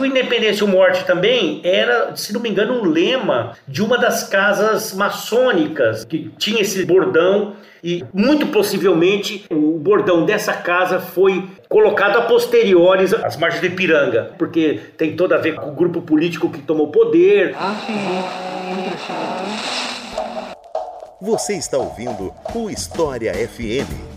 o Independência ou Morte também era, se não me engano, um lema de uma das casas maçônicas que tinha esse bordão e muito possivelmente o bordão dessa casa foi colocado a posteriores às margens do Ipiranga, porque tem toda a ver com o grupo político que tomou poder. Você está ouvindo o História FM.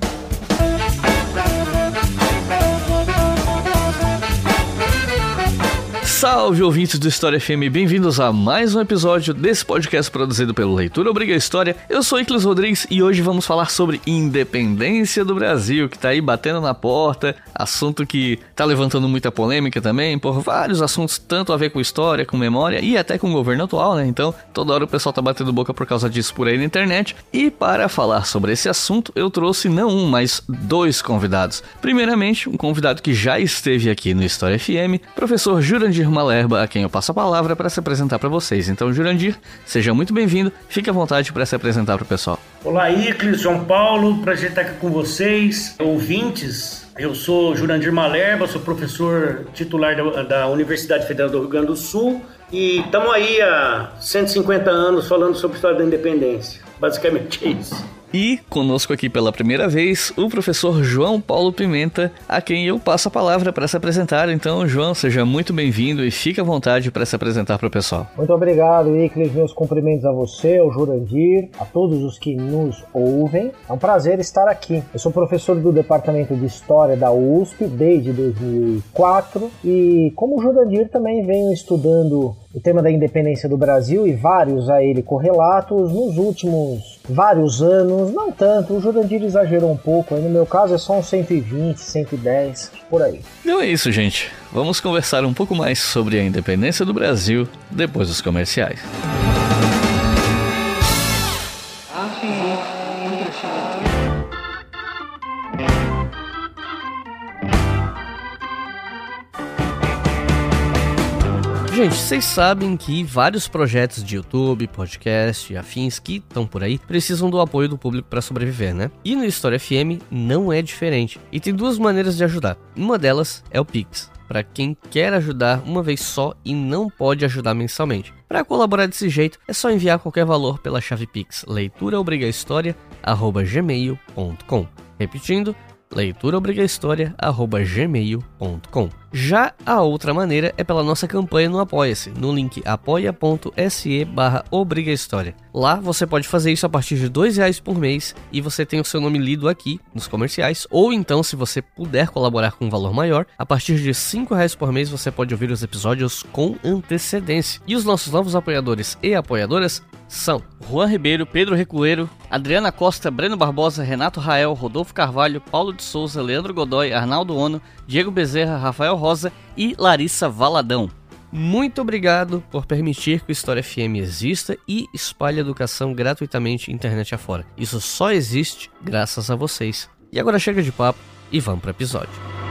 Salve ouvintes do História FM, bem-vindos a mais um episódio desse podcast produzido pelo Leitura Obriga História. Eu sou Iclis Rodrigues e hoje vamos falar sobre independência do Brasil, que tá aí batendo na porta, assunto que tá levantando muita polêmica também, por vários assuntos, tanto a ver com história, com memória e até com o governo atual, né? Então, toda hora o pessoal tá batendo boca por causa disso por aí na internet. E para falar sobre esse assunto, eu trouxe não um, mas dois convidados. Primeiramente, um convidado que já esteve aqui no História FM, professor Jurandir Malerba, a quem eu passo a palavra para se apresentar para vocês. Então, Jurandir, seja muito bem-vindo, fique à vontade para se apresentar para o pessoal. Olá, Iclis, João Paulo, prazer estar aqui com vocês, ouvintes. Eu sou Jurandir Malerba, sou professor titular da, da Universidade Federal do Rio Grande do Sul e estamos aí há 150 anos falando sobre a história da independência. Basicamente é isso. E conosco aqui pela primeira vez o professor João Paulo Pimenta, a quem eu passo a palavra para se apresentar. Então, João, seja muito bem-vindo e fique à vontade para se apresentar para o pessoal. Muito obrigado, Iclis. Meus cumprimentos a você, ao Jurandir, a todos os que nos ouvem. É um prazer estar aqui. Eu sou professor do Departamento de História da USP desde 2004 e, como o Jurandir, também venho estudando o tema da independência do Brasil e vários a ele correlatos nos últimos vários anos, não tanto, o Jurandir exagerou um pouco, aí no meu caso é só uns 120, 110, por aí. Então é isso, gente. Vamos conversar um pouco mais sobre a independência do Brasil depois dos comerciais. Gente, vocês sabem que vários projetos de YouTube, podcast e afins que estão por aí precisam do apoio do público para sobreviver, né? E no História FM não é diferente. E tem duas maneiras de ajudar. Uma delas é o Pix, para quem quer ajudar uma vez só e não pode ajudar mensalmente. Para colaborar desse jeito, é só enviar qualquer valor pela chave Pix leituraobrigahistoria@gmail.com. Repetindo, leituraobrigahistoria@gmail.com. Já a outra maneira é pela nossa campanha no Apoia-se, no link apoia.se barra. Lá você pode fazer isso a partir de dois reais por mês e você tem o seu nome lido aqui nos comerciais, ou então se você puder colaborar com um valor maior, a partir de cinco reais por mês você pode ouvir os episódios com antecedência. E os nossos novos apoiadores e apoiadoras são Juan Ribeiro, Pedro Recueiro, Adriana Costa, Breno Barbosa, Renato Rael, Rodolfo Carvalho, Paulo de Souza, Leandro Godoy, Arnaldo Ono, Diego Bezerra, Rafael Rosa e Larissa Valadão. Muito obrigado por permitir que o História FM exista e espalhe educação gratuitamente internet afora. Isso só existe graças a vocês. E agora chega de papo e vamos para o episódio.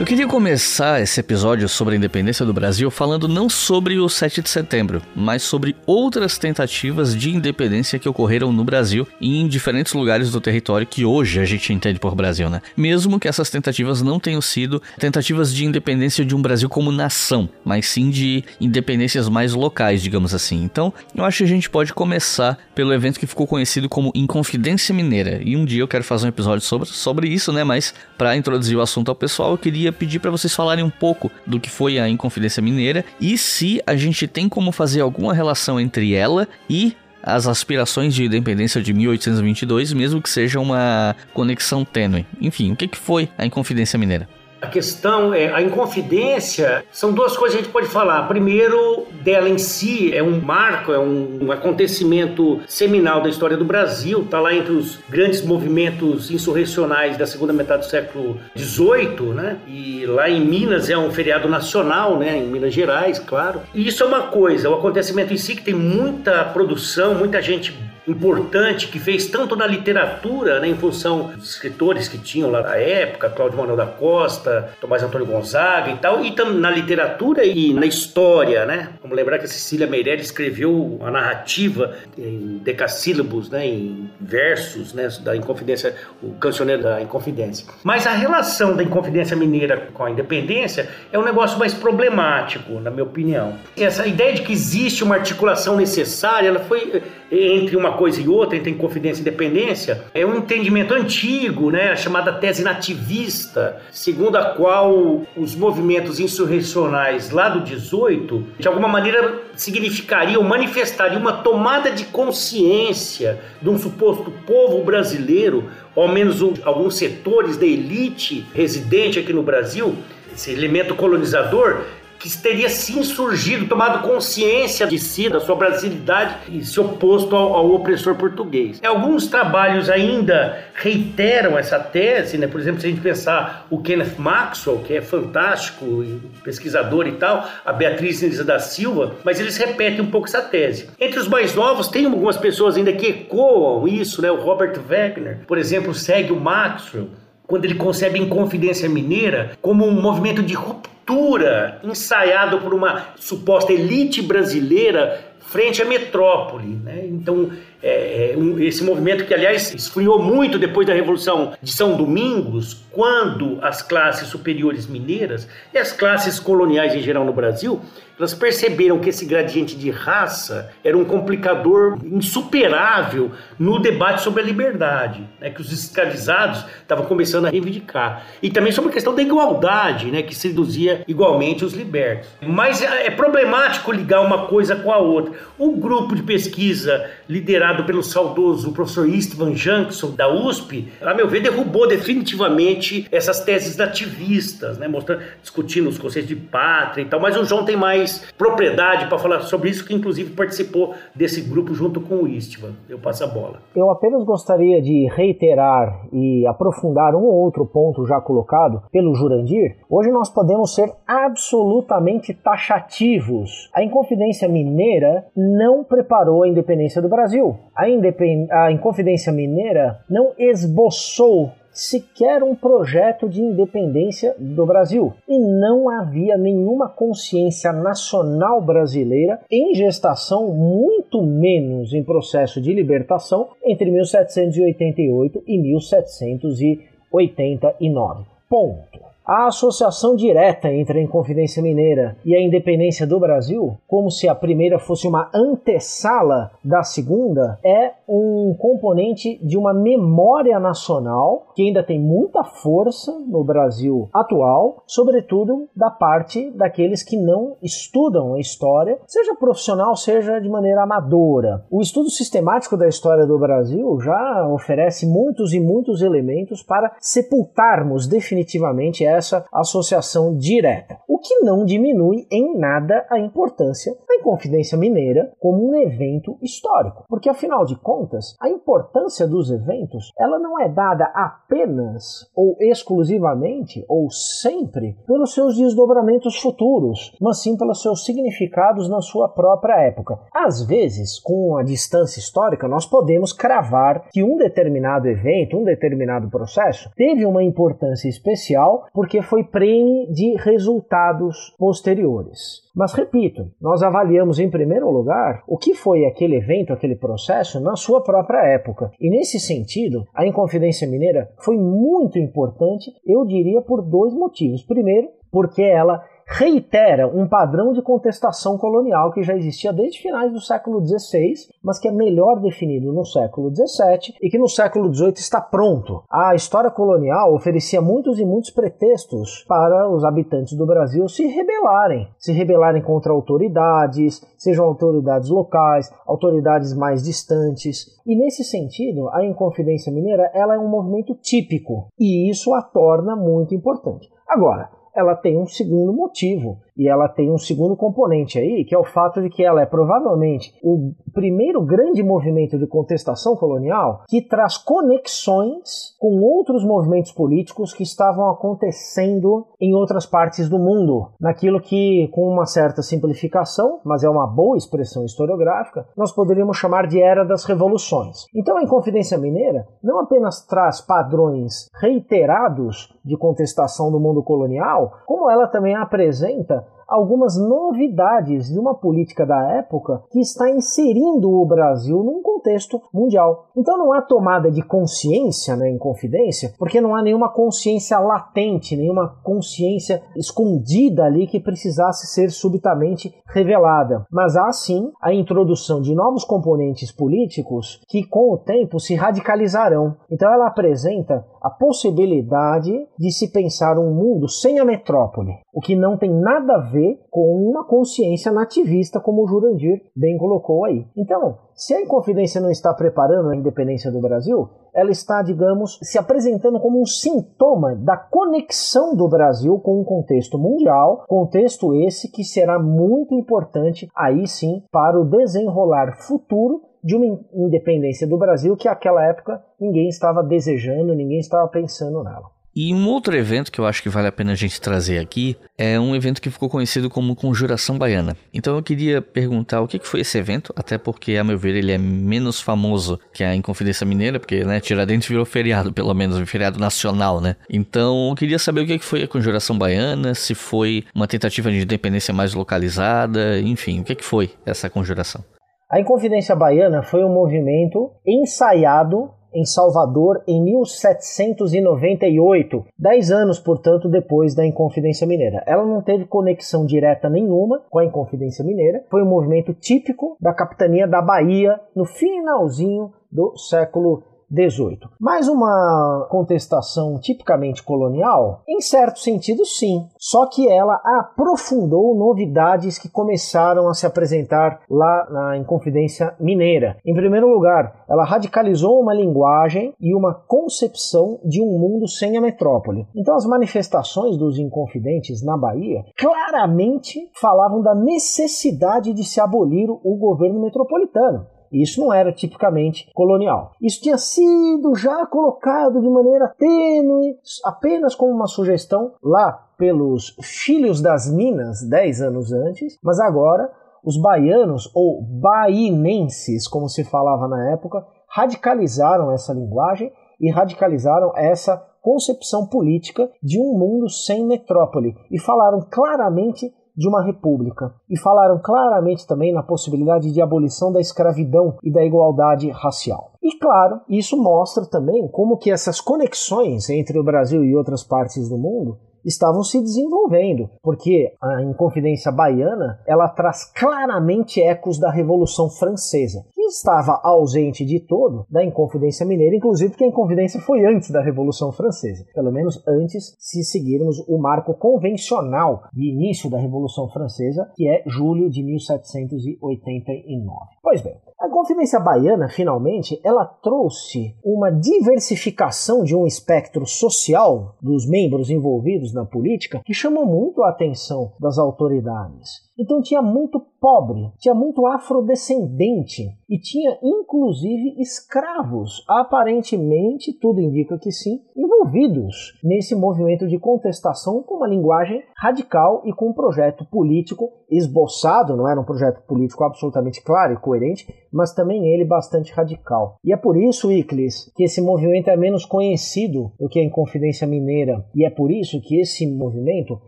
Eu queria começar esse episódio sobre a independência do Brasil falando não sobre o 7 de setembro, mas sobre outras tentativas de independência que ocorreram no Brasil e em diferentes lugares do território que hoje a gente entende por Brasil, né? Mesmo que essas tentativas não tenham sido tentativas de independência de um Brasil como nação, mas sim de independências mais locais, digamos assim. Então, eu acho que a gente pode começar pelo evento que ficou conhecido como Inconfidência Mineira. E um dia eu quero fazer um episódio sobre, sobre isso, né? Mas para introduzir o assunto ao pessoal, eu queria queria pedir para vocês falarem um pouco do que foi a Inconfidência Mineira e se a gente tem como fazer alguma relação entre ela e as aspirações de independência de 1822, mesmo que seja uma conexão tênue. Enfim, o que foi a Inconfidência Mineira? A questão é a inconfidência. São duas coisas que a gente pode falar. Primeiro, dela em si é um marco, é um, acontecimento seminal da história do Brasil. Está lá entre os grandes movimentos insurrecionais da segunda metade do século XVIII, né? E lá em Minas é um feriado nacional, né? Em Minas Gerais, claro. E isso é uma coisa. O acontecimento em si que tem muita produção, muita gente importante que fez tanto na literatura, né, em função dos escritores que tinham lá na época, Cláudio Manuel da Costa, Tomás Antônio Gonzaga e tal, e também na literatura e na história, né? Vamos lembrar que a Cecília Meirelles escreveu a narrativa em decassílabos, né, em versos, né, da Inconfidência, o cancioneiro da Inconfidência. Mas a relação da Inconfidência Mineira com a independência é um negócio mais problemático, na minha opinião. Essa ideia de que existe uma articulação necessária, ela foi entre uma coisa e outra, entre Inconfidência e Independência, é um entendimento antigo, né, a chamada tese nativista, segundo a qual os movimentos insurrecionais lá do 18, de alguma maneira significariam, manifestariam uma tomada de consciência de um suposto povo brasileiro, ou ao menos um, alguns setores da elite residente aqui no Brasil, esse elemento colonizador, que teria sim surgido, tomado consciência de si, da sua brasilidade e se oposto ao, ao, opressor português. Alguns trabalhos ainda reiteram essa tese, né? por exemplo, se a gente pensar o Kenneth Maxwell, que é fantástico, pesquisador e tal, a Beatriz Elisa da Silva, mas eles repetem um pouco essa tese. Entre os mais novos, tem algumas pessoas ainda que ecoam isso, né? o Robert Wagner, por exemplo, segue o Maxwell, quando ele concebe Inconfidência Mineira como um movimento de ruptura ruptura ensaiado por uma suposta elite brasileira frente à metrópole. Né? Então, é, é, um, esse movimento que, aliás, esfriou muito depois da Revolução de São Domingos, quando as classes superiores mineiras e as classes coloniais em geral no Brasil elas perceberam que esse gradiente de raça era um complicador insuperável no debate sobre a liberdade, né, que os escravizados estavam começando a reivindicar. E também sobre a questão da igualdade, né, que seduzia igualmente os libertos. Mas é, é problemático ligar uma coisa com a outra. O grupo de pesquisa liderado pelo saudoso professor Istvan Jankson, da USP, a meu ver, derrubou definitivamente essas teses nativistas, né, mostrando, discutindo os conceitos de pátria e tal, mas o João tem mais mais propriedade para falar sobre isso, que inclusive participou desse grupo junto com o Istvan. Eu passo a bola. Eu apenas gostaria de reiterar e aprofundar um ou outro ponto já colocado pelo Jurandir. Hoje nós podemos ser absolutamente taxativos. A Inconfidência Mineira não preparou a independência do Brasil. A, independ... a Inconfidência Mineira não esboçou sequer um projeto de independência do Brasil. E não havia nenhuma consciência nacional brasileira em gestação, muito menos em processo de libertação, entre 1788 e 1789. Ponto. A associação direta entre a Inconfidência Mineira e a independência do Brasil, como se a primeira fosse uma antessala da segunda, é um componente de uma memória nacional que ainda tem muita força no Brasil atual, sobretudo da parte daqueles que não estudam a história, seja profissional, seja de maneira amadora. O estudo sistemático da história do Brasil já oferece muitos e muitos elementos para sepultarmos definitivamente essa associação direta, o que não diminui em nada a importância da Inconfidência Mineira como um evento histórico, porque afinal de contas, a importância dos eventos, ela não é dada apenas ou exclusivamente ou sempre pelos seus desdobramentos futuros, mas sim pelos seus significados na sua própria época. Às vezes, com a distância histórica, nós podemos cravar que um determinado evento, um determinado processo teve uma importância especial por porque foi prêmio de resultados posteriores. Mas repito, nós avaliamos em primeiro lugar o que foi aquele evento, aquele processo na sua própria época. E nesse sentido, a Inconfidência Mineira foi muito importante, eu diria por dois motivos. Primeiro, porque ela reitera um padrão de contestação colonial que já existia desde finais do século XVI, mas que é melhor definido no século XVII e que no século XVIII está pronto. A história colonial oferecia muitos e muitos pretextos para os habitantes do Brasil se rebelarem, se rebelarem contra autoridades, sejam autoridades locais, autoridades mais distantes. E nesse sentido, a Inconfidência Mineira ela é um movimento típico e isso a torna muito importante. Agora, ela tem um segundo motivo. E ela tem um segundo componente aí, que é o fato de que ela é provavelmente o primeiro grande movimento de contestação colonial que traz conexões com outros movimentos políticos que estavam acontecendo em outras partes do mundo. Naquilo que, com uma certa simplificação, mas é uma boa expressão historiográfica, nós poderíamos chamar de Era das Revoluções. Então a Inconfidência Mineira não apenas traz padrões reiterados de contestação do mundo colonial, como ela também apresenta algumas novidades de uma política da época que está inserindo o Brasil num contexto mundial. Então não há tomada de consciência né, em confidência, porque não há nenhuma consciência latente, nenhuma consciência escondida ali que precisasse ser subitamente revelada. Mas há sim a introdução de novos componentes políticos que com o tempo se radicalizarão. Então ela apresenta a possibilidade de se pensar um mundo sem a metrópole, o que não tem nada a ver com uma consciência nativista, como o Jurandir bem colocou aí. Então, se a Inconfidência não está preparando a independência do Brasil, ela está, digamos, se apresentando como um sintoma da conexão do Brasil com um contexto mundial, contexto esse que será muito importante aí sim para o desenrolar futuro de uma independência do Brasil que naquela época ninguém estava desejando, ninguém estava pensando nela. E um outro evento que eu acho que vale a pena a gente trazer aqui é um evento que ficou conhecido como Conjuração Baiana. Então eu queria perguntar o que foi esse evento, até porque, a meu ver, ele é menos famoso que a Inconfidência Mineira, porque né, Tiradentes virou feriado, pelo menos, um feriado nacional, né? Então eu queria saber o que foi a Conjuração Baiana, se foi uma tentativa de independência mais localizada, enfim, o que foi essa conjuração? A Inconfidência Baiana foi um movimento ensaiado em Salvador em 1798, dez anos, portanto, depois da Inconfidência Mineira. Ela não teve conexão direta nenhuma com a Inconfidência Mineira, foi um movimento típico da capitania da Bahia no finalzinho do século 18. Mais uma contestação tipicamente colonial? Em certo sentido, sim. Só que ela aprofundou novidades que começaram a se apresentar lá na Inconfidência Mineira. Em primeiro lugar, ela radicalizou uma linguagem e uma concepção de um mundo sem a metrópole. Então, as manifestações dos Inconfidentes na Bahia claramente falavam da necessidade de se abolir o governo metropolitano. Isso não era tipicamente colonial. Isso tinha sido já colocado de maneira tênue, apenas como uma sugestão lá pelos filhos das Minas dez anos antes, mas agora os baianos ou bainenses, como se falava na época, radicalizaram essa linguagem e radicalizaram essa concepção política de um mundo sem metrópole e falaram claramente de uma república e falaram claramente também na possibilidade de abolição da escravidão e da igualdade racial. E claro, isso mostra também como que essas conexões entre o Brasil e outras partes do mundo estavam se desenvolvendo, porque a Inconfidência Baiana ela traz claramente ecos da Revolução Francesa, estava ausente de todo da Inconfidência Mineira, inclusive porque a Inconfidência foi antes da Revolução Francesa, pelo menos antes se seguirmos o marco convencional de início da Revolução Francesa, que é julho de 1789. Pois bem, a Confidência Baiana, finalmente, ela trouxe uma diversificação de um espectro social dos membros envolvidos na política que chamou muito a atenção das autoridades. Então tinha muito pobre, tinha muito afrodescendente e tinha inclusive escravos, aparentemente, tudo indica que sim, envolvidos nesse movimento de contestação com uma linguagem radical e com um projeto político esboçado, não era um projeto político absolutamente claro e coerente, mas também ele bastante radical. E é por isso, Iclis, que esse movimento é menos conhecido do que a Inconfidência Mineira, e é por isso que esse movimento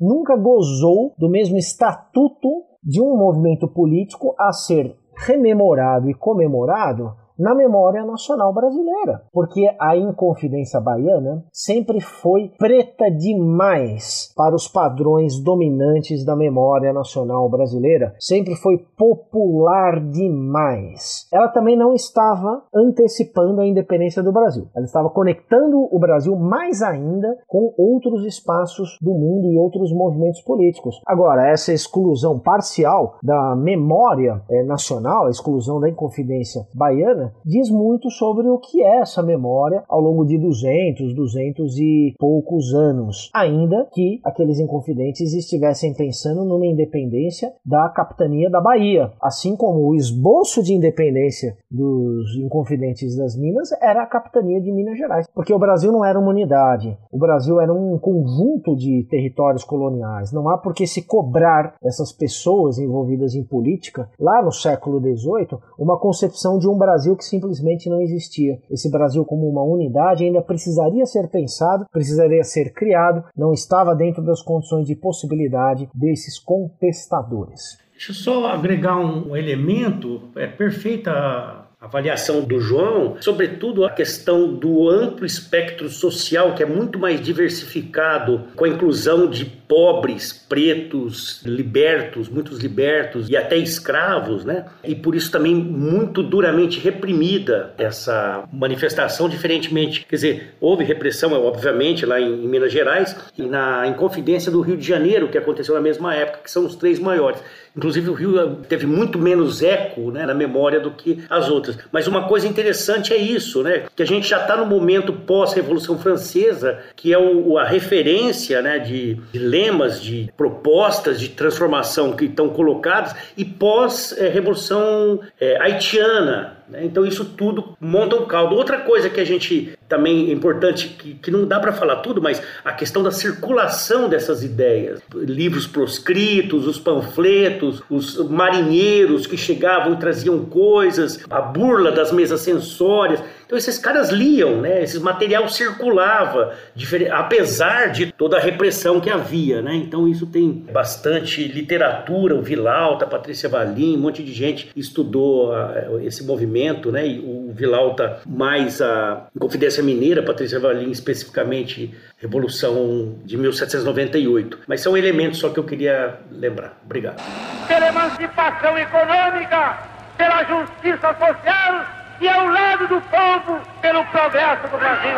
nunca gozou do mesmo estatuto de um movimento político a ser rememorado e comemorado na memória nacional brasileira, porque a Inconfidência Baiana sempre foi preta demais para os padrões dominantes da memória nacional brasileira, sempre foi popular demais. Ela também não estava antecipando a independência do Brasil, ela estava conectando o Brasil mais ainda com outros espaços do mundo e outros movimentos políticos. Agora, essa exclusão parcial da memória é, nacional, a exclusão da Inconfidência Baiana, Diz muito sobre o que é essa memória ao longo de 200, 200 e poucos anos, ainda que aqueles inconfidentes estivessem pensando numa independência da capitania da Bahia, assim como o esboço de independência dos inconfidentes das Minas era a capitania de Minas Gerais, porque o Brasil não era uma unidade, o Brasil era um conjunto de territórios coloniais. Não há por que se cobrar essas pessoas envolvidas em política lá no século XVIII uma concepção de um Brasil que simplesmente não existia. Esse Brasil como uma unidade ainda precisaria ser pensado, precisaria ser criado, não estava dentro das condições de possibilidade desses contestadores. Deixa eu só agregar um elemento, é perfeita avaliação do João, sobretudo a questão do amplo espectro social, que é muito mais diversificado, com a inclusão de pobres, pretos, libertos, muitos libertos e até escravos, né? E por isso também muito duramente reprimida essa manifestação, diferentemente, quer dizer, houve repressão, obviamente, lá em, em Minas Gerais e na Inconfidência do Rio de Janeiro, que aconteceu na mesma época, que são os três maiores. Inclusive o Rio teve muito menos eco né, na memória do que as outras. Mas uma coisa interessante é isso, né? Que a gente já está no momento pós-Revolução Francesa, que é o, a referência né, de, de lemas, de propostas de transformação que estão colocadas, e pós-Revolução é, haitiana, né? Então isso tudo monta um caldo. Outra coisa que a gente também é importante, que, que não dá para falar tudo, mas a questão da circulação dessas ideias. Livros proscritos, os panfletos, os marinheiros que chegavam e traziam coisas, a burla das mesas sensórias. Então esses caras liam, né? Esse material circulava, apesar de toda a repressão que havia, né? Então isso tem bastante literatura, o Vilauta, a Patrícia Valim, um monte de gente estudou uh, esse movimento, né? E o Vilauta mais a Confidência Mineira, Patrícia Valim especificamente Revolução de 1798. Mas são elementos só que eu queria lembrar. Obrigado. Pela emancipação econômica, pela justiça social e ao lado do povo pelo progresso do Brasil.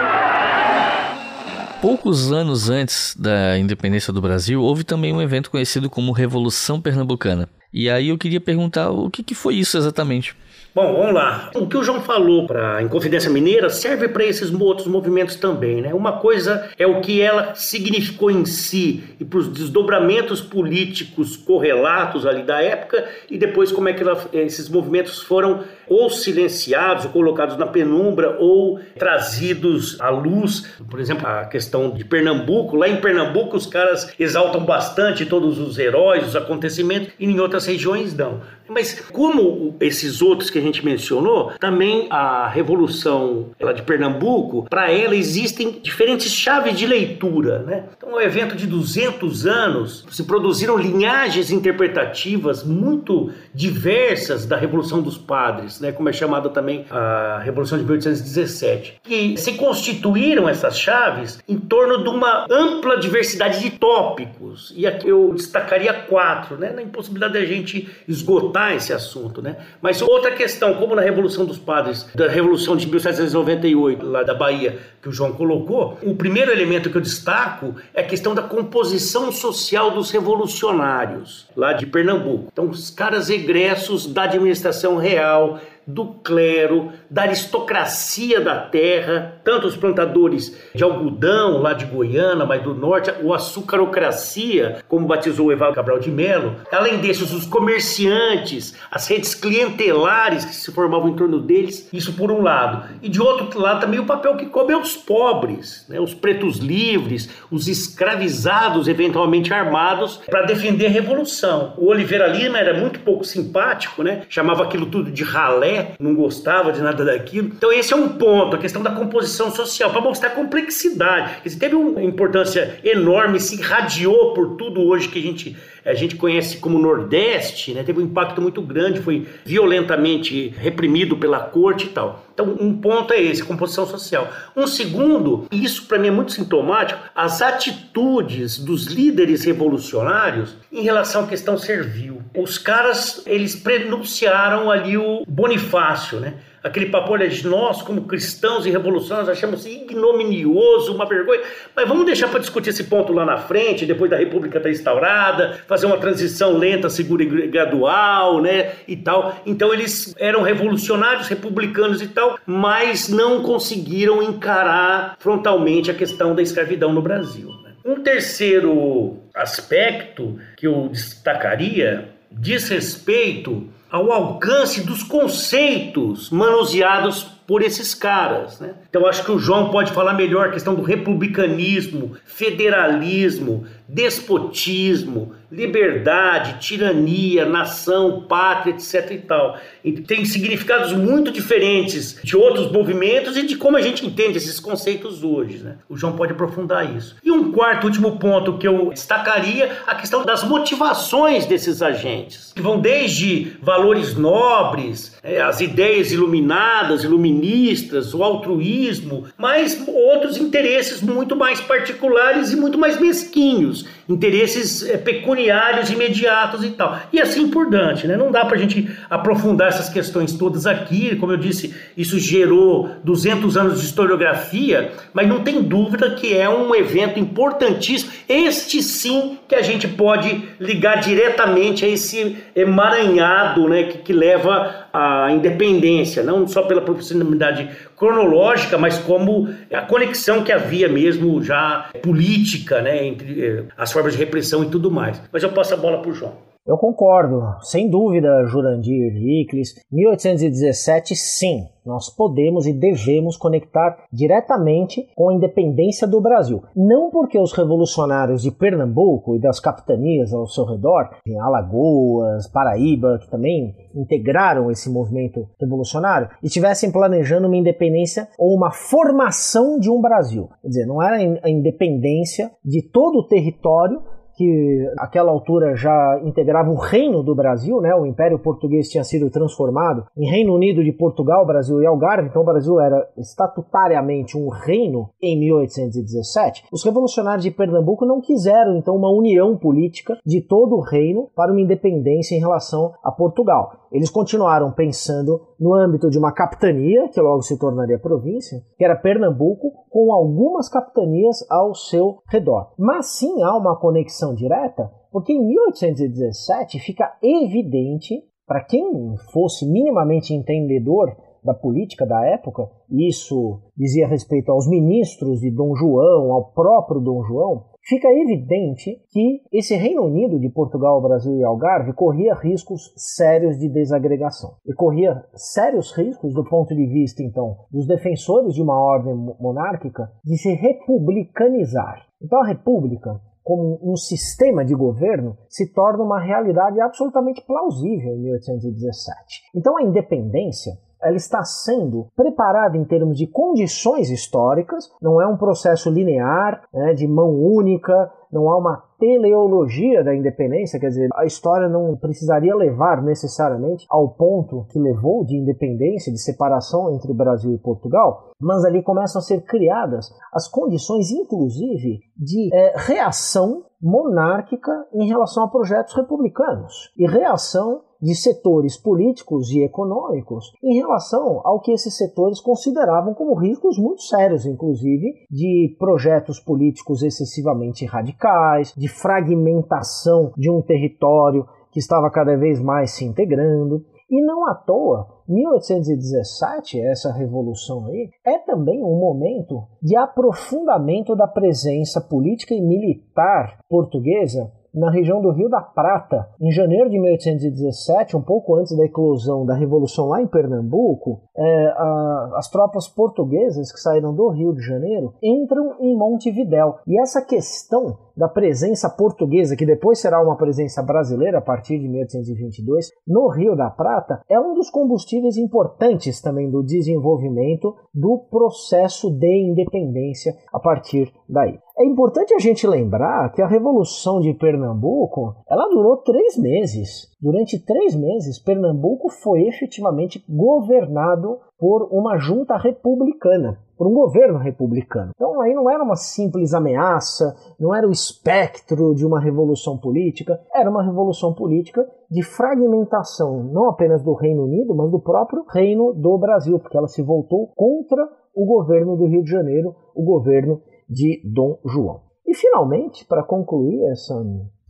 Poucos anos antes da independência do Brasil, houve também um evento conhecido como Revolução Pernambucana. E aí eu queria perguntar o que, que foi isso exatamente. Bom, vamos lá. O que o João falou para a Inconfidência Mineira serve para esses outros movimentos também, né? Uma coisa é o que ela significou em si e para os desdobramentos políticos correlatos ali da época e depois como é que ela, esses movimentos foram ou silenciados, ou colocados na penumbra, ou trazidos à luz. Por exemplo, a questão de Pernambuco. Lá em Pernambuco, os caras exaltam bastante todos os heróis, os acontecimentos, e em outras regiões não. Mas como esses outros que a gente mencionou, também a Revolução ela de Pernambuco, para ela existem diferentes chaves de leitura. Né? Então, é um evento de 200 anos, se produziram linhagens interpretativas muito diversas da Revolução dos Padres né, como é chamada também a Revolução de 1817, que se constituíram essas chaves em torno de uma ampla diversidade de tópicos. E aqui eu destacaria quatro, né, na impossibilidade da gente esgotar esse assunto. Né? Mas outra questão, como na Revolução dos Padres, da Revolução de 1798, lá da Bahia, que o João colocou, o primeiro elemento que eu destaco é a questão da composição social dos revolucionários, lá de Pernambuco. Então, os caras egressos da administração real, do clero, da aristocracia da terra, tanto os plantadores de algodão lá de Goiânia, mas do norte, o açucarocracia, como batizou o Evaldo Cabral de Melo, além desses, os comerciantes, as redes clientelares que se formavam em torno deles, isso por um lado. E de outro lado também o papel que coube aos pobres, né, os pretos livres, os escravizados eventualmente armados para defender a revolução. O Oliveira Lima era muito pouco simpático, né, chamava aquilo tudo de ralé, não gostava de nada daquilo. Então esse é um ponto, a questão da composição social, para mostrar a complexidade. Dizer, teve uma importância enorme, se irradiou por tudo hoje que a gente, a gente conhece como Nordeste, né? teve um impacto muito grande, foi violentamente reprimido pela corte e tal. Então um ponto é esse, composição social. Um segundo, e isso para mim é muito sintomático, as atitudes dos líderes revolucionários em relação à questão servil. Os caras, eles prenunciaram ali o Bonifácio, né? Aquele papo, olha, nós como cristãos e revolucionários achamos ignominioso, uma vergonha, mas vamos deixar para discutir esse ponto lá na frente, depois da República estar tá instaurada, fazer uma transição lenta, segura e gradual, né, e tal. Então eles eram revolucionários, republicanos e tal, mas não conseguiram encarar frontalmente a questão da escravidão no Brasil. Né? Um terceiro aspecto que eu destacaria diz respeito ao alcance dos conceitos manuseados por esses caras. Né? Então acho que o João pode falar melhor a questão do republicanismo, federalismo, despotismo, liberdade, tirania, nação, pátria, etc e tal. E tem significados muito diferentes de outros movimentos e de como a gente entende esses conceitos hoje. Né? O João pode aprofundar isso. E um quarto, último ponto que eu destacaria, a questão das motivações desses agentes, que vão desde valores nobres, é, as ideias iluminadas, iluministas, o altruísmo, mas outros interesses muito mais particulares e muito mais mesquinhos, interesses é, pecuniários imediatos e tal. E assim por diante, né? Não dá para a gente aprofundar essas questões todas aqui, como eu disse, isso gerou 200 anos de historiografia, mas não tem dúvida que é um evento importantíssimo. Este sim que a gente pode ligar diretamente a esse emaranhado, né, que, que leva à independência, não só pela proximidade cronológica, mas como a conexão que havia mesmo já política, né, entre eh, as formas de repressão e tudo mais. Mas eu passo a bola para o João. Eu concordo, sem dúvida, Jurandir Iclis. 1817, sim, nós podemos e devemos conectar diretamente com a independência do Brasil. Não porque os revolucionários de Pernambuco e das capitanias ao seu redor, em Alagoas, Paraíba, que também integraram esse movimento revolucionário, estivessem planejando uma independência ou uma formação de um Brasil. Quer dizer, não era a independência de todo o território que àquela altura já integrava o reino do Brasil, né? O Império Português tinha sido transformado em Reino Unido de Portugal, Brasil e Algarve, então o Brasil era estatutariamente um reino em 1817. Os revolucionários de Pernambuco não quiseram então uma união política de todo o reino para uma independência em relação a Portugal. Eles continuaram pensando no âmbito de uma capitania, que logo se tornaria província, que era Pernambuco, com algumas capitanias ao seu redor. Mas sim há uma conexão direta, porque em 1817 fica evidente, para quem fosse minimamente entendedor da política da época, isso dizia respeito aos ministros de Dom João, ao próprio Dom João, fica evidente que esse Reino Unido de Portugal, Brasil e Algarve corria riscos sérios de desagregação. E corria sérios riscos do ponto de vista, então, dos defensores de uma ordem monárquica de se republicanizar. Então a república como um sistema de governo se torna uma realidade absolutamente plausível em 1817. Então a independência ela está sendo preparada em termos de condições históricas, não é um processo linear, né, de mão única, não há uma teleologia da independência, quer dizer, a história não precisaria levar necessariamente ao ponto que levou de independência, de separação entre Brasil e Portugal, mas ali começam a ser criadas as condições, inclusive, de é, reação monárquica em relação a projetos republicanos. E reação de setores políticos e econômicos em relação ao que esses setores consideravam como riscos muito sérios, inclusive de projetos políticos excessivamente radicais, de fragmentação de um território que estava cada vez mais se integrando. E não à toa, 1817, essa revolução aí, é também um momento de aprofundamento da presença política e militar portuguesa na região do Rio da Prata. Em janeiro de 1817, um pouco antes da eclosão da Revolução lá em Pernambuco, é, a, as tropas portuguesas que saíram do Rio de Janeiro entram em Montevidéu. E essa questão da presença portuguesa, que depois será uma presença brasileira a partir de 1822, no Rio da Prata, é um dos combustíveis importantes também do desenvolvimento do processo de independência a partir daí. É importante a gente lembrar que a Revolução de Pernambuco ela durou três meses. Durante três meses, Pernambuco foi efetivamente governado por uma junta republicana, por um governo republicano. Então aí não era uma simples ameaça, não era o espectro de uma revolução política, era uma revolução política de fragmentação, não apenas do Reino Unido, mas do próprio Reino do Brasil, porque ela se voltou contra o governo do Rio de Janeiro, o governo de Dom João. E finalmente, para concluir essa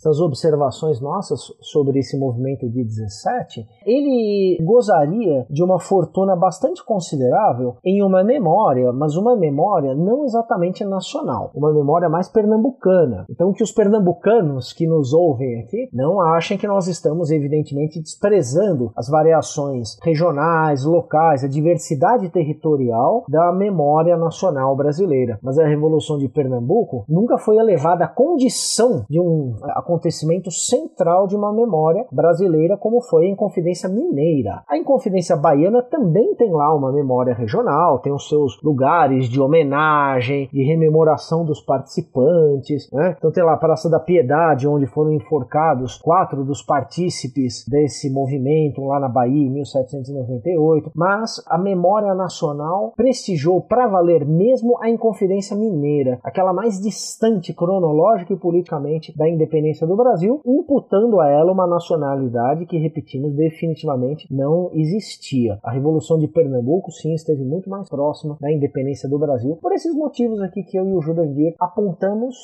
essas observações nossas sobre esse movimento de 17, ele gozaria de uma fortuna bastante considerável em uma memória, mas uma memória não exatamente nacional, uma memória mais pernambucana. Então, que os pernambucanos que nos ouvem aqui não achem que nós estamos, evidentemente, desprezando as variações regionais, locais, a diversidade territorial da memória nacional brasileira. Mas a Revolução de Pernambuco nunca foi elevada à condição de um acontecimento central de uma memória brasileira, como foi a Inconfidência Mineira. A Inconfidência Baiana também tem lá uma memória regional, tem os seus lugares de homenagem, de rememoração dos participantes. Né? Então tem lá a Praça da Piedade, onde foram enforcados quatro dos partícipes desse movimento lá na Bahia em 1798. Mas a memória nacional prestigiou para valer mesmo a Inconfidência Mineira, aquela mais distante cronológica e politicamente da independência do Brasil, imputando a ela uma nacionalidade que, repetimos, definitivamente não existia. A Revolução de Pernambuco, sim, esteve muito mais próxima da independência do Brasil, por esses motivos aqui que eu e o Jurandir apontamos,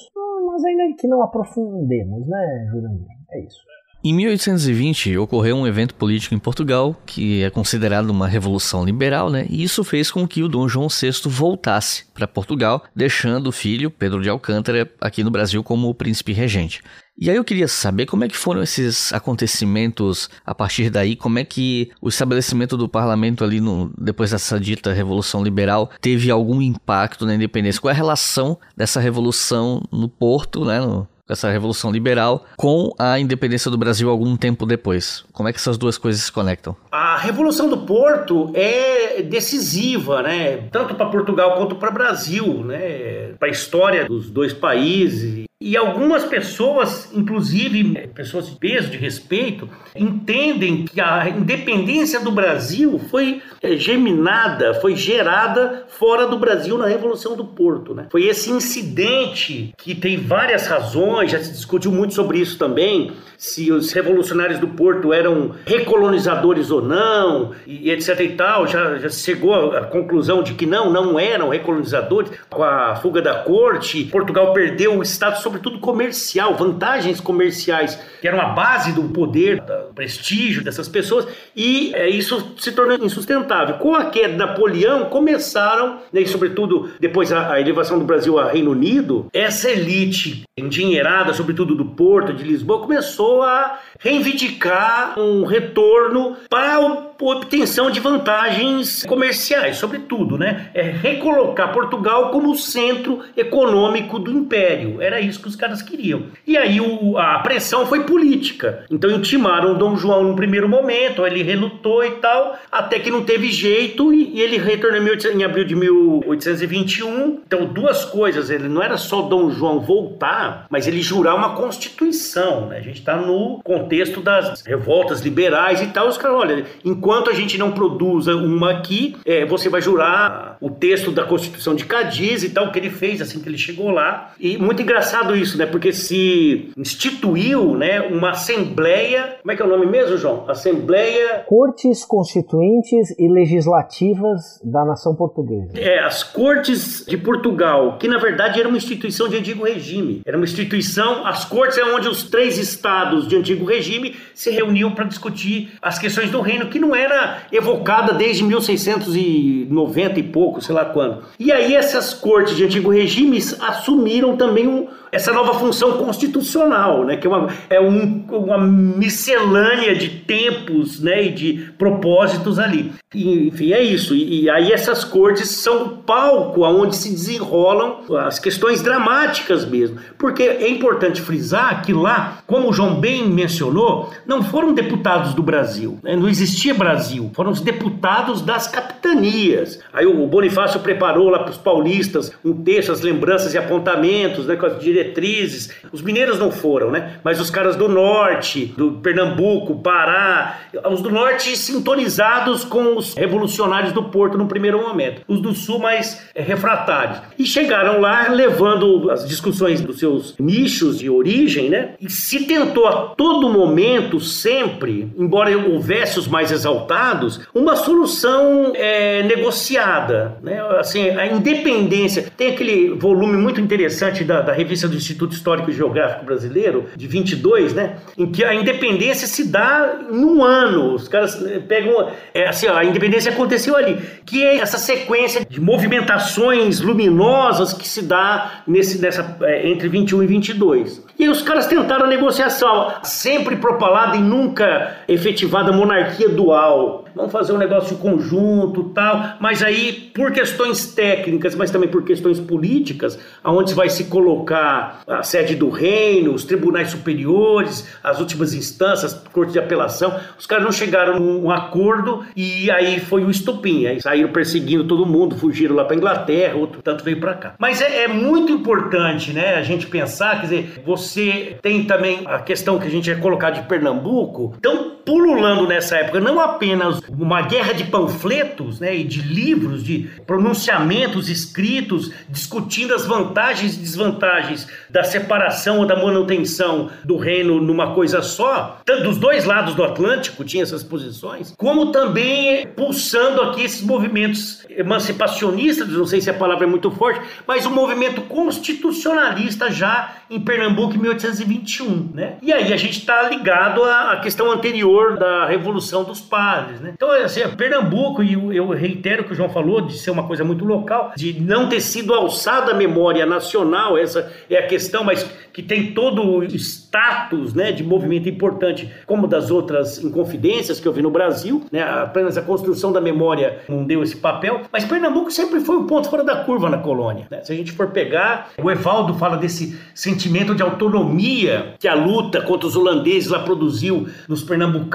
mas ainda que não aprofundemos, né, Jurandir? É isso. Em 1820 ocorreu um evento político em Portugal que é considerado uma revolução liberal, né? E isso fez com que o Dom João VI voltasse para Portugal, deixando o filho Pedro de Alcântara aqui no Brasil como o príncipe regente. E aí eu queria saber como é que foram esses acontecimentos a partir daí, como é que o estabelecimento do parlamento ali no, depois dessa dita revolução liberal teve algum impacto na independência? Qual é a relação dessa revolução no Porto, né, no, essa revolução liberal com a independência do Brasil algum tempo depois? Como é que essas duas coisas se conectam? A revolução do Porto é decisiva, né? Tanto para Portugal quanto para o Brasil, né? Para a história dos dois países e algumas pessoas, inclusive pessoas de peso, de respeito, entendem que a independência do Brasil foi é, germinada, foi gerada fora do Brasil na Revolução do Porto. Né? Foi esse incidente que tem várias razões, já se discutiu muito sobre isso também, se os revolucionários do Porto eram recolonizadores ou não, e etc e tal, já, já chegou à conclusão de que não, não eram recolonizadores. Com a fuga da corte, Portugal perdeu o status sobretudo comercial, vantagens comerciais, que eram a base do poder, do prestígio dessas pessoas, e é, isso se tornou insustentável. Com a queda de Napoleão, começaram, né, e sobretudo depois a, a elevação do Brasil ao Reino Unido, essa elite endinheirada, sobretudo do Porto, de Lisboa, começou a reivindicar um retorno para a obtenção de vantagens comerciais, sobretudo, né? É recolocar Portugal como centro econômico do império. Era isso que os caras queriam. E aí o, a pressão foi política. Então intimaram Dom João no primeiro momento, ele relutou e tal, até que não teve jeito e, e ele retornou em, em abril de 1821. Então duas coisas, ele não era só Dom João voltar, mas ele jurar uma constituição, né? A gente está no contexto das revoltas liberais e tal. Os caras, olha, enquanto a gente não produza uma aqui, é, você vai jurar o texto da Constituição de Cadiz e tal, que ele fez assim que ele chegou lá. E muito engraçado isso, né? Porque se instituiu, né, uma assembleia, como é que é o nome mesmo, João? Assembleia Cortes Constituintes e Legislativas da Nação Portuguesa. É, as Cortes de Portugal, que na verdade era uma instituição de antigo regime. Era uma instituição, as Cortes é onde os três estados de antigo regime se reuniam para discutir as questões do reino, que não era evocada desde 1690 e pouco, sei lá quando. E aí essas cortes de antigo regime assumiram também um, essa nova função constitucional, né, que é, uma, é um, uma miscelânea de tempos né, e de propósitos ali. E, enfim, é isso. E, e, aí essas cortes são o palco onde se desenrolam as questões dramáticas mesmo. Porque é importante frisar que lá, como o João bem mencionou, não foram deputados do Brasil, né, não existia Brasil, foram os deputados das capitanias. Aí o Bonifácio preparou lá para os paulistas um texto, as lembranças e apontamentos, né, com as diretrizes. Os mineiros não foram, né? Mas os caras do norte, do Pernambuco, Pará, os do norte sintonizados com os revolucionários do Porto no primeiro momento. Os do sul mais é, refratários. E chegaram lá levando as discussões dos seus nichos de origem, né? E se tentou a todo momento, sempre, embora houvesse os mais exaltados, uma solução é, negociada, né? Assim, a independência. Tem aquele volume muito interessante da, da revista do Instituto Histórico e Geográfico Brasileiro, de 22, né? Em que a independência se dá em um ano. Os caras eh, pegam. É, assim, a independência aconteceu ali. Que é essa sequência de movimentações luminosas que se dá nesse, nessa, é, entre 21 e 22. E aí os caras tentaram a negociação, sempre propalada e nunca efetivada monarquia dual vamos fazer um negócio conjunto tal, mas aí por questões técnicas, mas também por questões políticas, aonde vai se colocar a sede do reino, os tribunais superiores, as últimas instâncias, corte de apelação, os caras não chegaram num acordo e aí foi o estupim, aí saíram perseguindo todo mundo, fugiram lá para Inglaterra, outro tanto veio para cá. Mas é, é muito importante, né, a gente pensar, quer dizer, você tem também a questão que a gente ia colocar de Pernambuco, então pululando nessa época não apenas uma guerra de panfletos né, e de livros, de pronunciamentos escritos discutindo as vantagens e desvantagens da separação ou da manutenção do reino numa coisa só, tanto dos dois lados do Atlântico tinha essas posições, como também pulsando aqui esses movimentos emancipacionistas, não sei se a palavra é muito forte, mas um movimento constitucionalista já em Pernambuco em 1821, né? E aí a gente está ligado à questão anterior da Revolução dos Padres, né? Então, assim, Pernambuco, e eu reitero o que o João falou, de ser uma coisa muito local, de não ter sido alçada a memória nacional, essa é a questão, mas que tem todo o status né, de movimento importante, como das outras inconfidências que eu vi no Brasil, né, apenas a construção da memória não deu esse papel, mas Pernambuco sempre foi um ponto fora da curva na colônia. Né? Se a gente for pegar, o Evaldo fala desse sentimento de autonomia que a luta contra os holandeses lá produziu nos pernambucanos,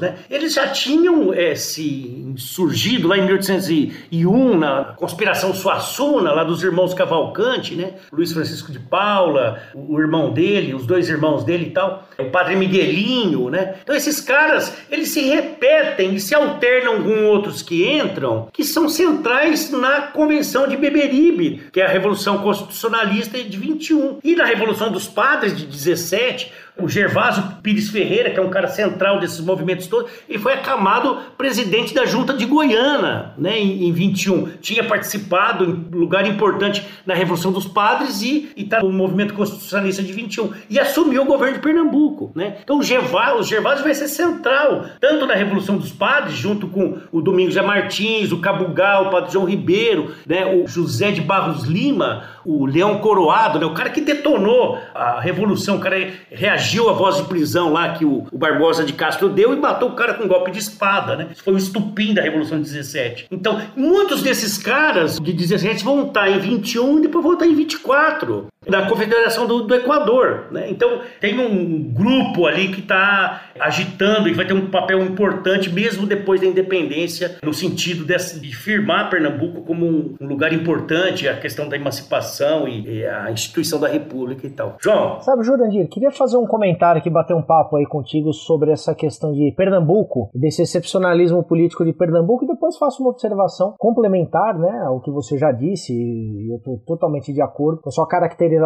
né? eles já tinham é, se surgido lá em 1801 na conspiração Suassuna, lá dos irmãos Cavalcante, né? Luiz Francisco de Paula, o irmão dele, os dois irmãos dele e tal, o padre Miguelinho, né? Então esses caras, eles se repetem e se alternam com outros que entram, que são centrais na Convenção de Beberibe, que é a Revolução Constitucionalista de 21. E na Revolução dos Padres de 17, o Gervásio Pires Ferreira, que é um cara central desses movimentos todos, ele foi acamado presidente da Junta de Goiânia, né, em, em 21. Tinha participado em lugar importante na Revolução dos Padres e está no movimento constitucionalista de 21. E assumiu o governo de Pernambuco, né? Então o Gervásio, o Gervásio vai ser central, tanto na Revolução dos Padres, junto com o Domingos Martins, o Cabugá, o Padre João Ribeiro, né, o José de Barros Lima, o Leão Coroado, né, o cara que detonou a Revolução, o cara reagiu à voz de prisão lá que o, o, Barbosa de Castro deu e matou o cara com um golpe de espada, né? Foi o estupim da Revolução de 17. Então, muitos desses caras de 17 vão estar em 21 e depois vão estar em 24 da Confederação do, do Equador. Né? Então, tem um grupo ali que está agitando e vai ter um papel importante mesmo depois da independência, no sentido de, de firmar Pernambuco como um, um, lugar importante, a questão da emancipação e, e, a instituição da República e tal. João? Sabe, Jurandir, queria fazer um comentário aqui, bater um papo aí contigo sobre essa questão de Pernambuco, desse excepcionalismo político de Pernambuco, e depois faço uma observação complementar né, ao que você já disse, e eu estou totalmente de acordo com a sua